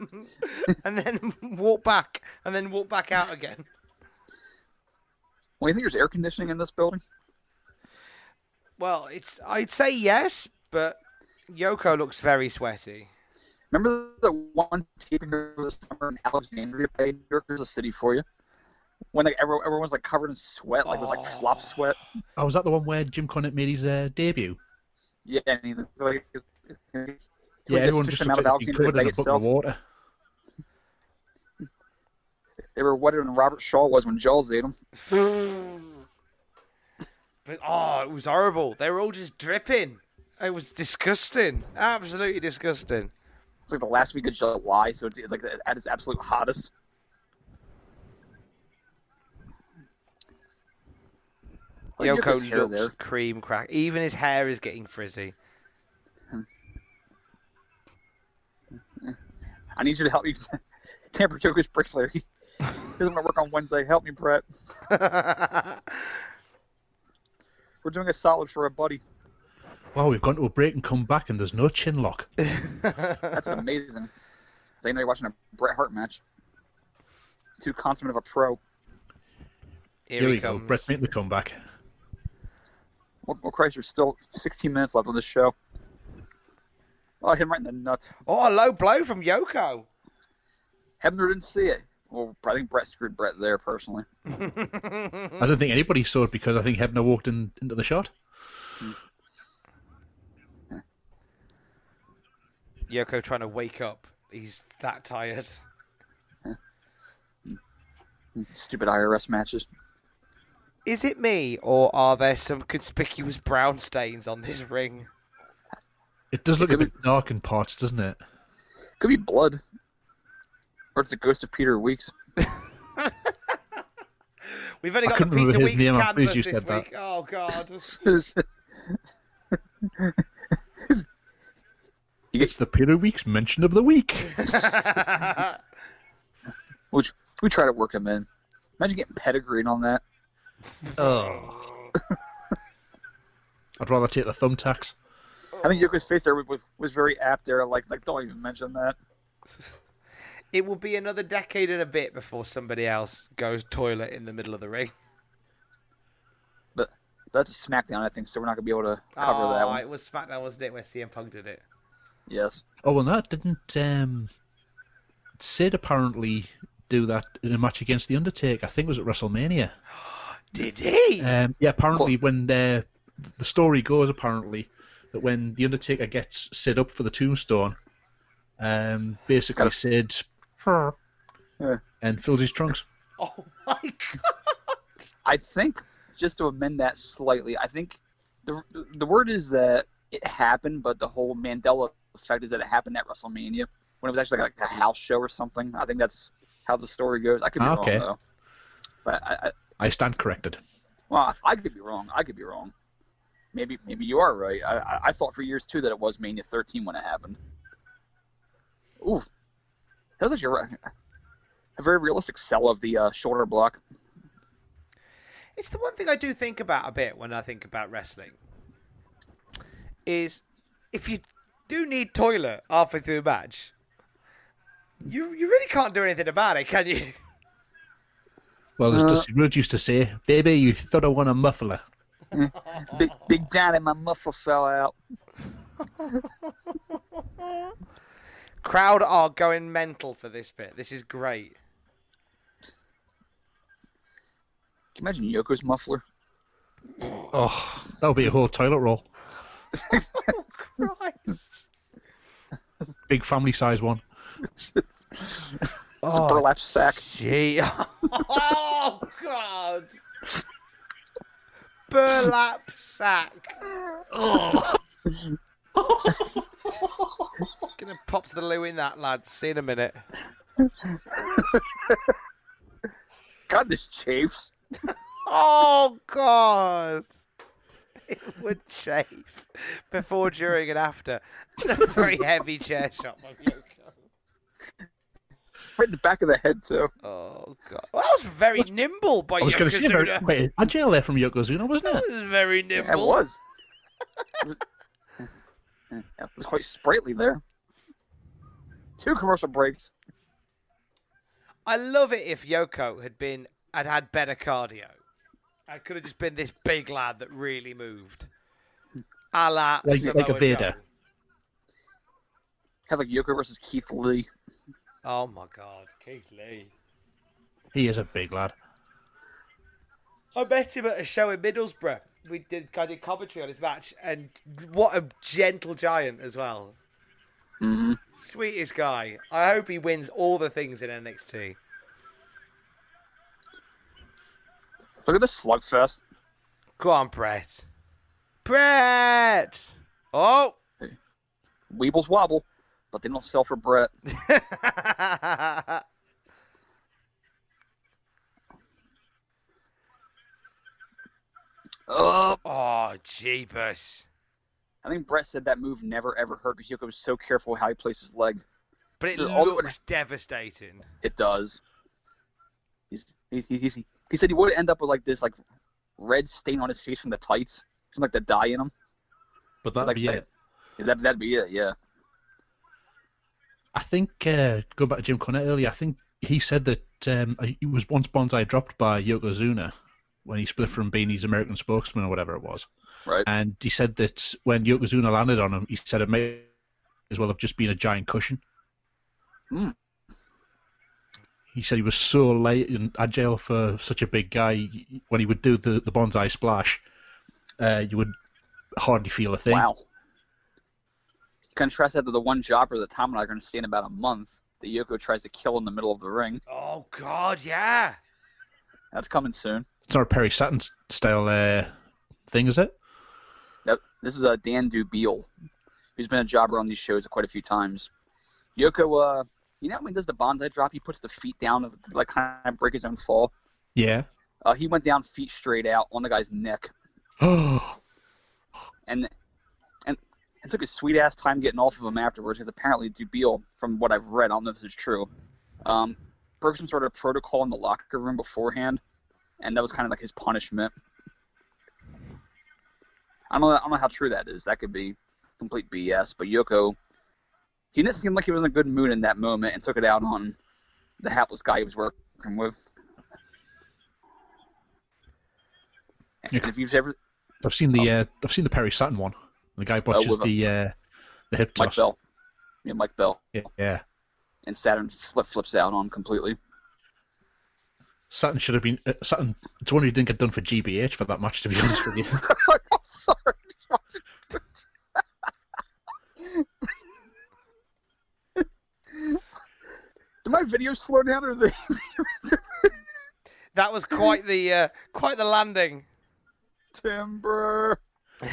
and then walked back and then walked back out again. Well, you think there's air conditioning in this building? Well, it's I'd say yes, but Yoko looks very sweaty. Remember the one taping over the summer in Alexandria, Bay, New York? There's a city for you. When like everyone, everyone was like covered in sweat, like it was like flop sweat. Oh, was that the one where Jim Cornette made his uh, debut? Yeah, and he, like, Yeah, everyone just them out of Alexandria covered in Bay a bucket of itself. water. They were wetter than Robert Shaw was when Jaws ate him. But oh, it was horrible. They were all just dripping. It was disgusting. Absolutely disgusting. It's like the last week of July, so it's, it's like at its absolute hottest. Like, Yoko looks there. cream crack. Even his hair is getting frizzy. I need you to help me tamper Yoko's bricks. He doesn't want to work on Wednesday. Help me, Bret. We're doing a solid for a buddy. Wow, we've gone to a break and come back, and there's no chin lock. That's amazing. They know you're watching a Bret Hart match. Too consummate of a pro. Here, Here he we go. comes. Bret make the comeback. Well, well, Christ, there's still 16 minutes left on this show. Oh, hit him right in the nuts. Oh, a low blow from Yoko. Hebner didn't see it. Well, I think Bret screwed Bret there personally. I don't think anybody saw it because I think Hebner walked in into the shot. Hmm. Yoko trying to wake up. He's that tired. Stupid IRS matches. Is it me, or are there some conspicuous brown stains on this ring? It does look a could be- bit dark in parts, doesn't it? Could be blood. Or it's the ghost of Peter Weeks. We've only got the couldn't Peter Weeks name, canvas this said that. week. Oh god. It's the Peter Weeks mention of the week. Which we try to work him in. Imagine getting pedigreed on that. oh. I'd rather take the thumbtacks. I think Yoko's face there was, was very apt there. Like, like don't even mention that. it will be another decade and a bit before somebody else goes toilet in the middle of the ring. But that's a SmackDown, I think, so we're not gonna be able to cover oh, that one. it was SmackDown, wasn't it, where CM Punk did it? Yes. Oh well, that didn't. Um, Sid apparently do that in a match against the Undertaker. I think it was at WrestleMania. Did he? Um, yeah, apparently when uh, the story goes, apparently that when the Undertaker gets set up for the tombstone, um, basically Gotta- Sid Yeah. and fills his trunks. oh my god. I think just to amend that slightly, I think the the word is that it happened, but the whole Mandela effect is that it happened at WrestleMania when it was actually like a house show or something. I think that's how the story goes. I could be Okay. wrong though, but I, I I stand corrected. well, I could be wrong. I could be wrong. Maybe maybe you are right. I, I, I thought for years too that it was Mania 13 when it happened. Ooh, that was actually a, a very realistic sell of the uh, shoulder block. It's the one thing I do think about a bit when I think about wrestling. Is if you do need toilet halfway through a match, you you really can't do anything about it, can you? Well, as Uh, Dusty Rhodes used to say, "Baby, you thought I want a muffler." Big Big Daddy, my muffler fell out. Crowd are going mental for this bit. This is great. Can you imagine Yoko's muffler? Oh, that would be a whole toilet roll. Christ. Big family size one. It's a oh, burlap sack. Gee. Oh God. Burlap sack. Oh. Gonna pop to the loo in that, lads. See you in a minute. God, this chafes. Oh God. It would chafe before, during, and after. A very heavy chair shot from Yoko. Right in the back of the head, too. Oh God. Well, that was very nimble by I was going to say, very, Yokozuna. wait, a jail there from Yokozuna, wasn't That it? was very Yeah, nimble. it was. it, was yeah, it was quite sprightly there. Two commercial breaks. I love it if Yoko had been had had better cardio. I could have just been this big lad that really moved. A la Like- like a Samoa Vader. Joe. Have like Yoko versus Keith Lee. Oh my god, Keith Lee. He is a big lad. I met him at a show in Middlesbrough. We did I did commentary on his match, and what a gentle giant as well. hmm Sweetest guy. I hope he wins all the things in NXT. Look at this slugfest. Go on, Bret. Bret. Oh. Weebles wobble, but they don't sell for Bret. Oh, oh, jeepers. I think Bret said that move never ever hurt because Yoko was so careful how he placed his leg. But it So looks devastating. It does. He's, he's, he's, he, he said he would end up with like this like red stain on his face from the tights, something like the dye in them. But that'd like be that, it. That, that'd be it, yeah. I think uh, going back to Jim Cornette earlier, I think he said that um, he was once Bonsai dropped by Yokozuna when he split from being his American spokesman or whatever it was. Right. And he said that when Yokozuna landed on him, he said it may as well have just been a giant cushion. Hmm. He said he was so light and agile for such a big guy. When he would do the, the bonsai splash, uh, you would hardly feel a thing. Wow. Contrast that to the one jobber that Tom and I are going to see in about a month that Yoko tries to kill in the middle of the ring. Oh, God, yeah. That's coming soon. It's not a Perry Saturn style uh, thing, is it? That, this is uh, Dan Dubiel, who's been a jobber on these shows quite a few times. Yoko, uh, you know when he does the bonsai drop, he puts the feet down to like kind of break his own fall. Yeah. Uh, he went down feet straight out on the guy's neck, Oh, and and it took a sweet ass time getting off of him afterwards because apparently Dubiel, from what I've read, I don't know if this is true, um, broke some sort of protocol in the locker room beforehand, and that was kind of like his punishment. I don't know. I don't know how true that is. That could be complete BS. But Yoko, he didn't seem like he was in a good mood in that moment and took it out on the hapless guy he was working with. Yeah. if you've ever I've seen the uh, I've seen the Perry Saturn one. The guy botches with a- the uh, the hip toss. Mike. Bell, yeah, Mike Bell, Yeah, yeah. and Saturn flip flips out on completely. Saturn should have been uh, Saturn. It's one he didn't get done for GBH for that match. To be honest with you. I'm sorry. just watching- Did my video slow down or the? That was quite the uh, quite the landing. Timber.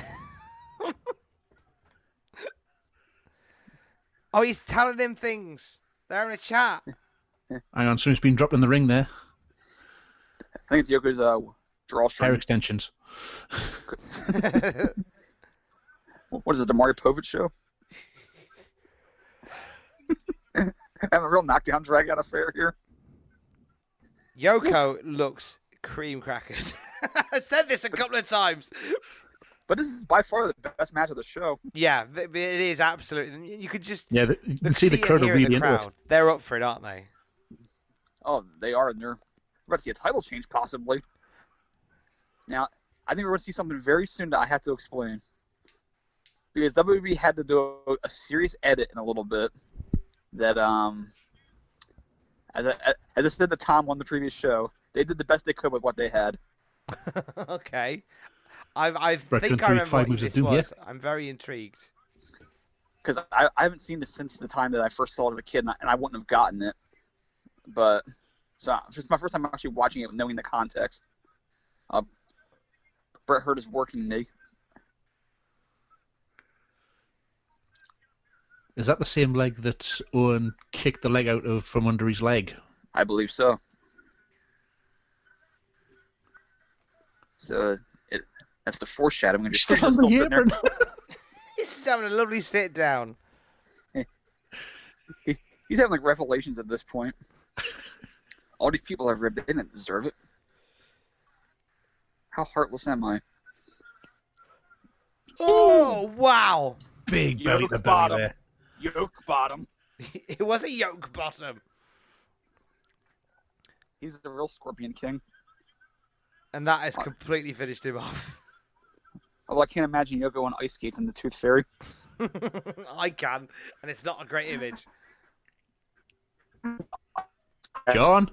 Oh, he's telling him things. They're having a chat. Hang on, something's been dropped in the ring there. I think it's Yoko's uh, draw Hair extensions. What is it, the Maury Povich show? Having a real knockdown drag out affair here. Yoko looks cream crackered. I said this a couple of times. But this is by far the best match of the show. Yeah, it is absolutely. You could just Yeah, the, you can look, see the crowd are really the into it. crowd. They're up for it, aren't they? Oh, they are, and they're we're about to see a title change possibly. Now, I think we're going to see something very soon that I have to explain. Because WWE had to do a, a serious edit in a little bit that, um, as I, as I said to Tom on the previous show, they did the best they could with what they had. okay. I've, I Right, think I remember what this Doom, was. Yeah? I'm very intrigued. Because I, I haven't seen this since the time that I first saw it as a kid, and I, and I wouldn't have gotten it. But so it's my first time actually watching it, knowing the context. Uh, Bret Hurt is working me. Is that the same leg that Owen kicked the leg out of from under his leg? I believe so. So it, that's the foreshadowing. Just Still on the sitting there. apron. He's having a lovely sit down. He's having like revelations at this point. All these people I've read, they didn't deserve it. How heartless am I? Oh wow! Big belly to belly bottom. there. Yoke bottom. It was a yoke bottom, He's the real Scorpion King. and that has completely finished him off. Although oh, I can't imagine Yoko on ice skates in the Tooth Fairy. I can, and it's not a great image. John,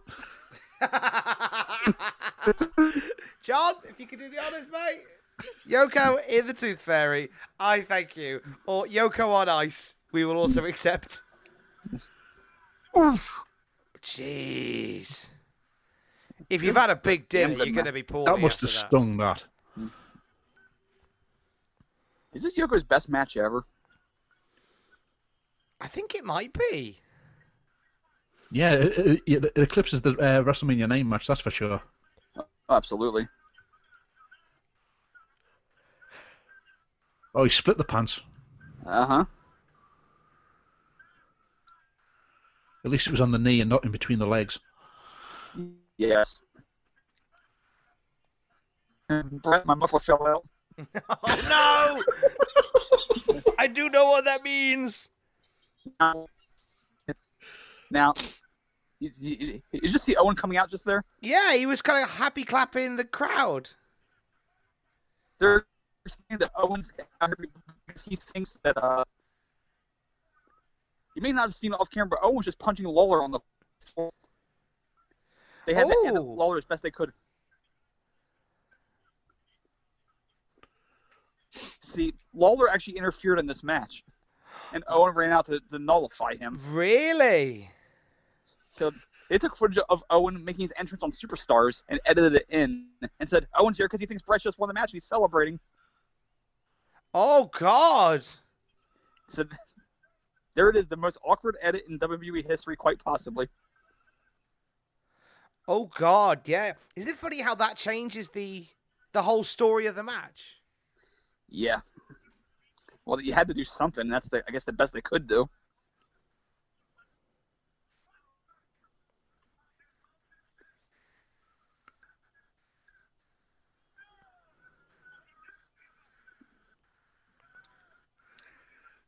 John, if you could do the honours, mate. Yoko in the Tooth Fairy, I thank you. Or Yoko on ice, we will also accept. Oof. Jeez. If you've had a big dinner, you're going to be poorly. that must after have that. stung. That. Is this Yoko's best match ever? I think it might be. Yeah, it, it, it eclipses the uh, WrestleMania 9 match. That's for sure. Oh, absolutely. Oh, he split the pants. Uh huh. At least it was on the knee and not in between the legs. Yes. And Bret, my muffler fell out. Oh no! I do know what that means. Now, now you, you, you just see Owen coming out just there. Yeah, he was kind of happy clapping the crowd. They're saying that Owen's out here because he thinks that uh, you may not have seen it off camera, but Owen was just punching Lawler on the floor. They had to end Oh. Lawler as best they could. See, Lawler actually interfered in this match, and Owen ran out to, to nullify him. Really? So they took footage of Owen making his entrance on Superstars and edited it in and said Owen's here because he thinks Bret just won the match and he's celebrating. Oh God! So there it is, the most awkward edit in WWE history, quite possibly. Oh God! Yeah. Is it funny how that changes the the whole story of the match? Yeah. Well, you had to do something. That's the, I guess, the best they could do.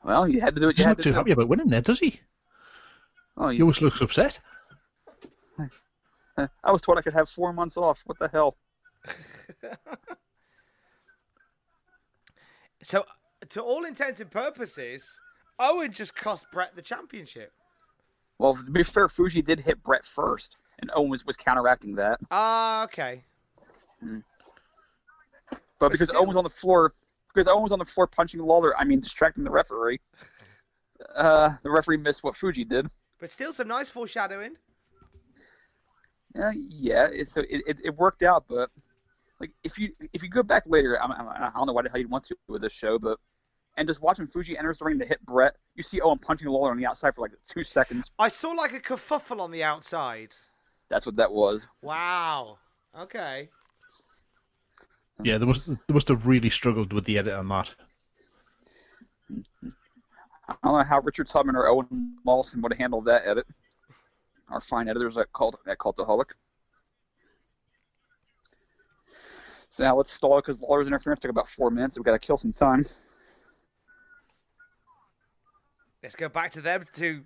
Well, you had to do what He's you had not to too do. happy about winning there, does he? Oh, He he's- always looks upset. I was told I could have four months off. What the hell? So, to all intents and purposes, Owen just cost Bret the championship. Well, to be fair, Fuji did hit Bret first, and Owen was, was counteracting that. Ah, okay. But because still- Owen was on the floor, because Owen was on the floor punching Lawler, I mean distracting the referee. Uh, the referee missed what Fuji did. But still, some nice foreshadowing. Uh, yeah, it, so it, it, it worked out, but like if you if you go back later, I, I, I don't know why the hell you'd want to with this show, but and just watching Fuji enters the ring to hit Bret, you see Owen punching Lawler on the outside for like two seconds. I saw like a kerfuffle on the outside. That's what that was. Wow. Okay. Yeah, they must they must have really struggled with the edit on that. I don't know how Richard Tubman or Owen Mollison would have handled that edit. Our fine editors at Cult at Cultaholic. So now let's stall because Lawler's interference took about four minutes. We've got to kill some time. Let's go back to them to.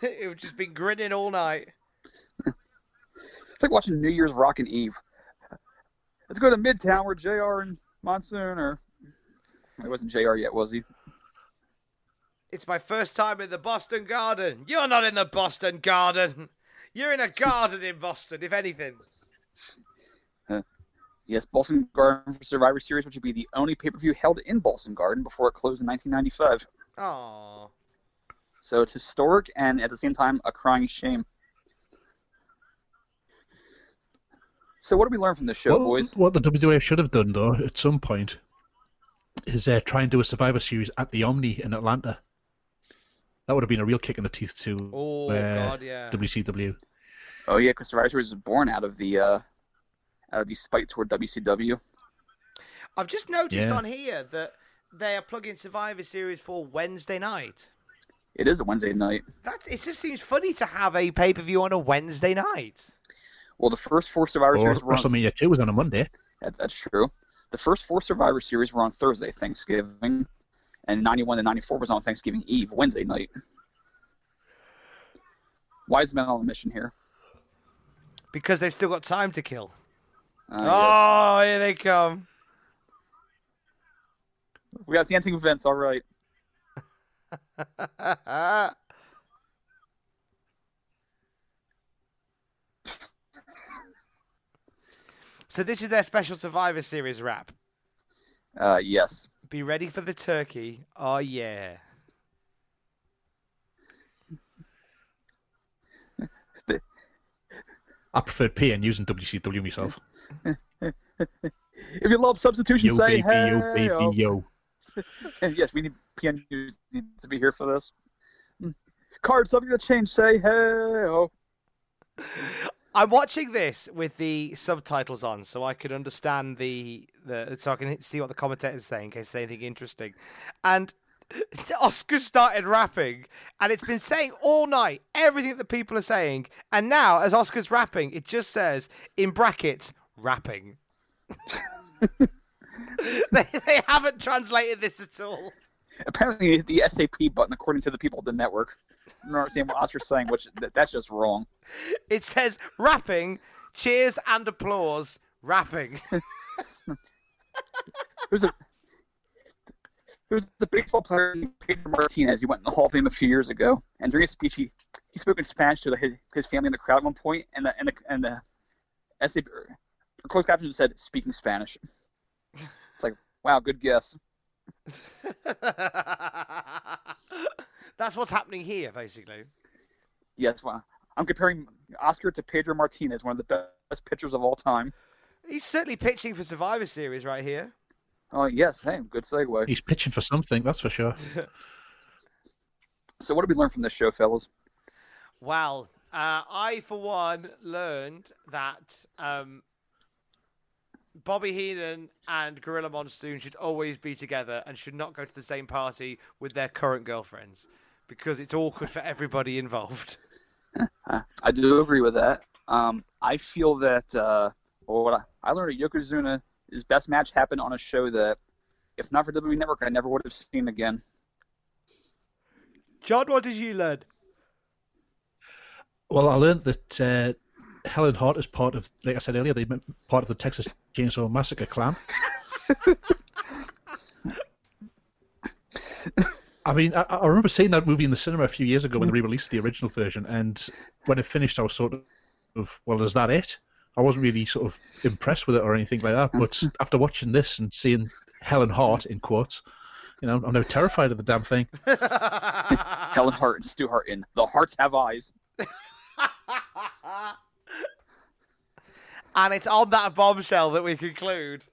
Who've just been grinning all night. It's like watching New Year's Rockin' Eve. Let's go to Midtown where JR and Monsoon or it wasn't JR yet, was he? It's my first time in the Boston Garden. You're not in the Boston Garden. You're in a garden in Boston, if anything. Yes, Boston Garden for Survivor Series, which would be the only pay-per-view held in Boston Garden before it closed in 1995. Aww. So it's historic and at the same time a crying shame. So what did we learn from this show, What, boys? what the WWF should have done though, at some point, is uh, try and do a Survivor Series at the Omni in Atlanta. That would have been a real kick in the teeth to Oh, uh, God, yeah. WCW. Oh yeah, because Survivor Series was born out of the uh, out of the spite toward WCW. I've just noticed Yeah. on here that they are plugging Survivor Series for Wednesday night. It is a Wednesday night. That's it. Just seems funny to have a pay per view on a Wednesday night. Well, the first four Survivor Or Series were on, WrestleMania 2 was on a Monday. that, that's true. The first four Survivor Series were on Thursday, Thanksgiving, and 91 to 94 was on Thanksgiving Eve, Wednesday night. Why is men on a mission here. Because they've still got time to kill. Uh, yes. oh, here they come. We got dancing events, All right. so this is their special Survivor Series wrap. Uh, yes. Be ready for the turkey. Oh yeah. I preferred PN News in WCW myself. If you love substitution, Yo, say baby, hey. yo, baby, oh. yo. Yes, we need PN news needs to be here for this. Hmm. Card subject to change. Say hey. Oh. I'm watching this with the subtitles on, so I can understand the the so I can see what the commentators say in case there's anything interesting. And Oscar started rapping, and it's been saying all night everything that people are saying. And now, as Oscar's rapping, it just says in brackets rapping. they, they haven't translated this at all. Apparently, the SAP button according to the people at the network. Don't understand what Oscar's saying, which that, that's just wrong. It says rapping, cheers and applause, rapping. Who's a there's a baseball player Pedro Martinez. He went in the Hall of Fame a few years ago, and during his speech, he, he spoke in Spanish to the, his, his family in the crowd at one point, and the and the and the or closed caption said "speaking Spanish." It's like, wow, good guess. That's what's happening here, basically. Yes, well, I'm comparing Oscar to Pedro Martinez, one of the best pitchers of all time. He's certainly pitching for Survivor Series right here. Oh yes, hey, good segue. He's pitching for something, that's for sure. So, what did we learn from this show, fellas? Well, uh, I, for one, learned that um, Bobby Heenan and Gorilla Monsoon should always be together and should not go to the same party with their current girlfriends because it's awkward for everybody involved. I do agree with that. Um, I feel that uh, what I, I learned at Yokozuna, his best match happened on a show that, if not for WWE Network, I never would have seen again. John, what did you learn? Well, I learned that uh, Helen Hart is part of, like I said earlier, they part of the Texas Chainsaw Massacre clan. I mean, I, I remember seeing that movie in the cinema a few years ago when they re-released the original version, and when it finished, I was sort of, well, is that it? I wasn't really sort of impressed with it or anything like that. But after watching this and seeing Helen Hart in quotes, you know, I'm now terrified of the damn thing. Helen Hart and Stu Hart in The Hearts Have Eyes. And it's on that bombshell that we conclude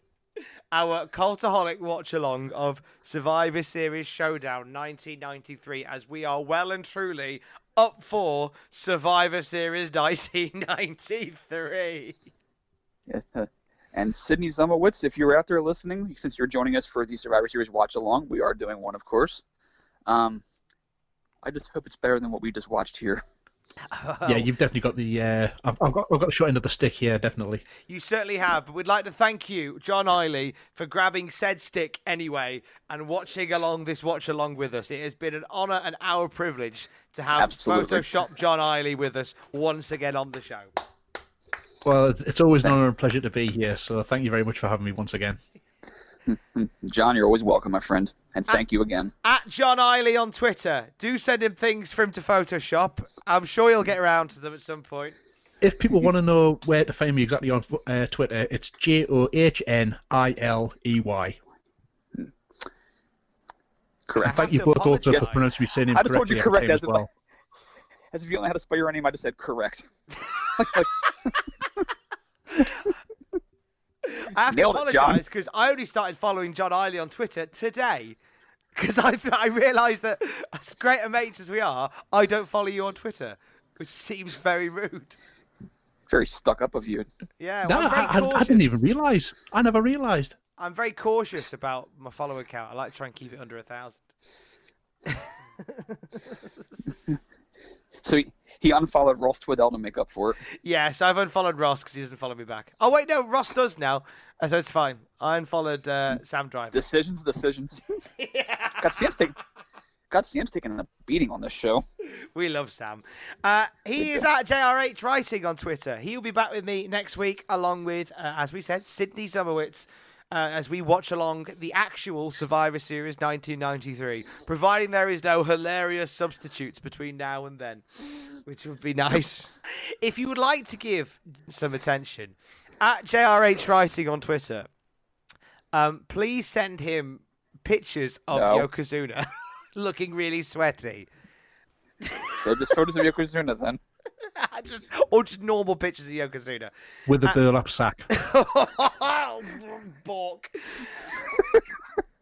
our cultaholic watch along of Survivor Series Showdown 1993 as we are well and truly up for Survivor Series 1993. And Sydney Zumowitz, if you're out there listening, since you're joining us for the Survivor Series watch along, we are doing one, of course. Um, I just hope it's better than what we just watched here. Yeah, you've definitely got the. Uh, I've, I've got I've got the short end of the stick here, definitely. You certainly have, but we'd like to thank you, John Iley, for grabbing said stick anyway and watching along this watch along with us. It has been an honour and our privilege to have Absolutely. Photoshop John Iley with us once again on the show. Well, it's always an honour and pleasure to be here. So thank you very much for having me once again. John, you're always welcome, my friend. And thank you again. At John Iley on Twitter, do send him things for him to Photoshop. I'm sure he'll get around to them at some point. If people want to know where to find me exactly on uh, Twitter, it's J O H N I L E Y. Correct. In fact, have you to both also apologise. pronounced my surname I just told you correct time as as if, well. as if you don't know how to spell your name. I just said correct. I have Nailed to apologise because I only started following John Iley on Twitter today. Because I, I realised that, as great a mates as we are, I don't follow you on Twitter, which seems very rude. Very stuck up of you. Yeah, No, well, I'm I, I, I didn't even realise. I never realised. I'm very cautious about my follower count. I like to try and keep it under a thousand. So he, unfollowed Ross Twiddell to make up for it. Yes, I've unfollowed Ross because he doesn't follow me back. Oh wait, no, Ross does now, uh, so it's fine. I unfollowed uh, Sam Driver. Decisions, decisions. Got Sam's taking, got Sam's taking a beating on this show. We love Sam. Uh, he is at JRH Writing on Twitter. He will be back with me next week, along with, uh, as we said, Sydney Zumowitz. Uh, as we watch along the actual Survivor Series 1993, providing there is no hilarious substitutes between now and then, which would be nice. if you would like to give some attention, at JRH Writing on Twitter, um, please send him pictures of No. Yokozuna looking really sweaty. So just photos of Yokozuna then. just, or just normal pictures of Yokozuna. with a uh, burlap sack. Oh, Bork.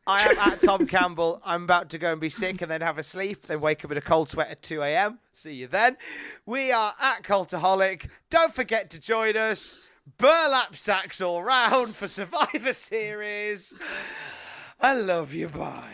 I am at Tom Campbell. I'm about to go and be sick and then have a sleep, then wake up in a cold sweat at 2 a.m. See you then. We are at Cultaholic. Don't forget to join us. Burlap sacks all round for Survivor Series. I love you. Bye.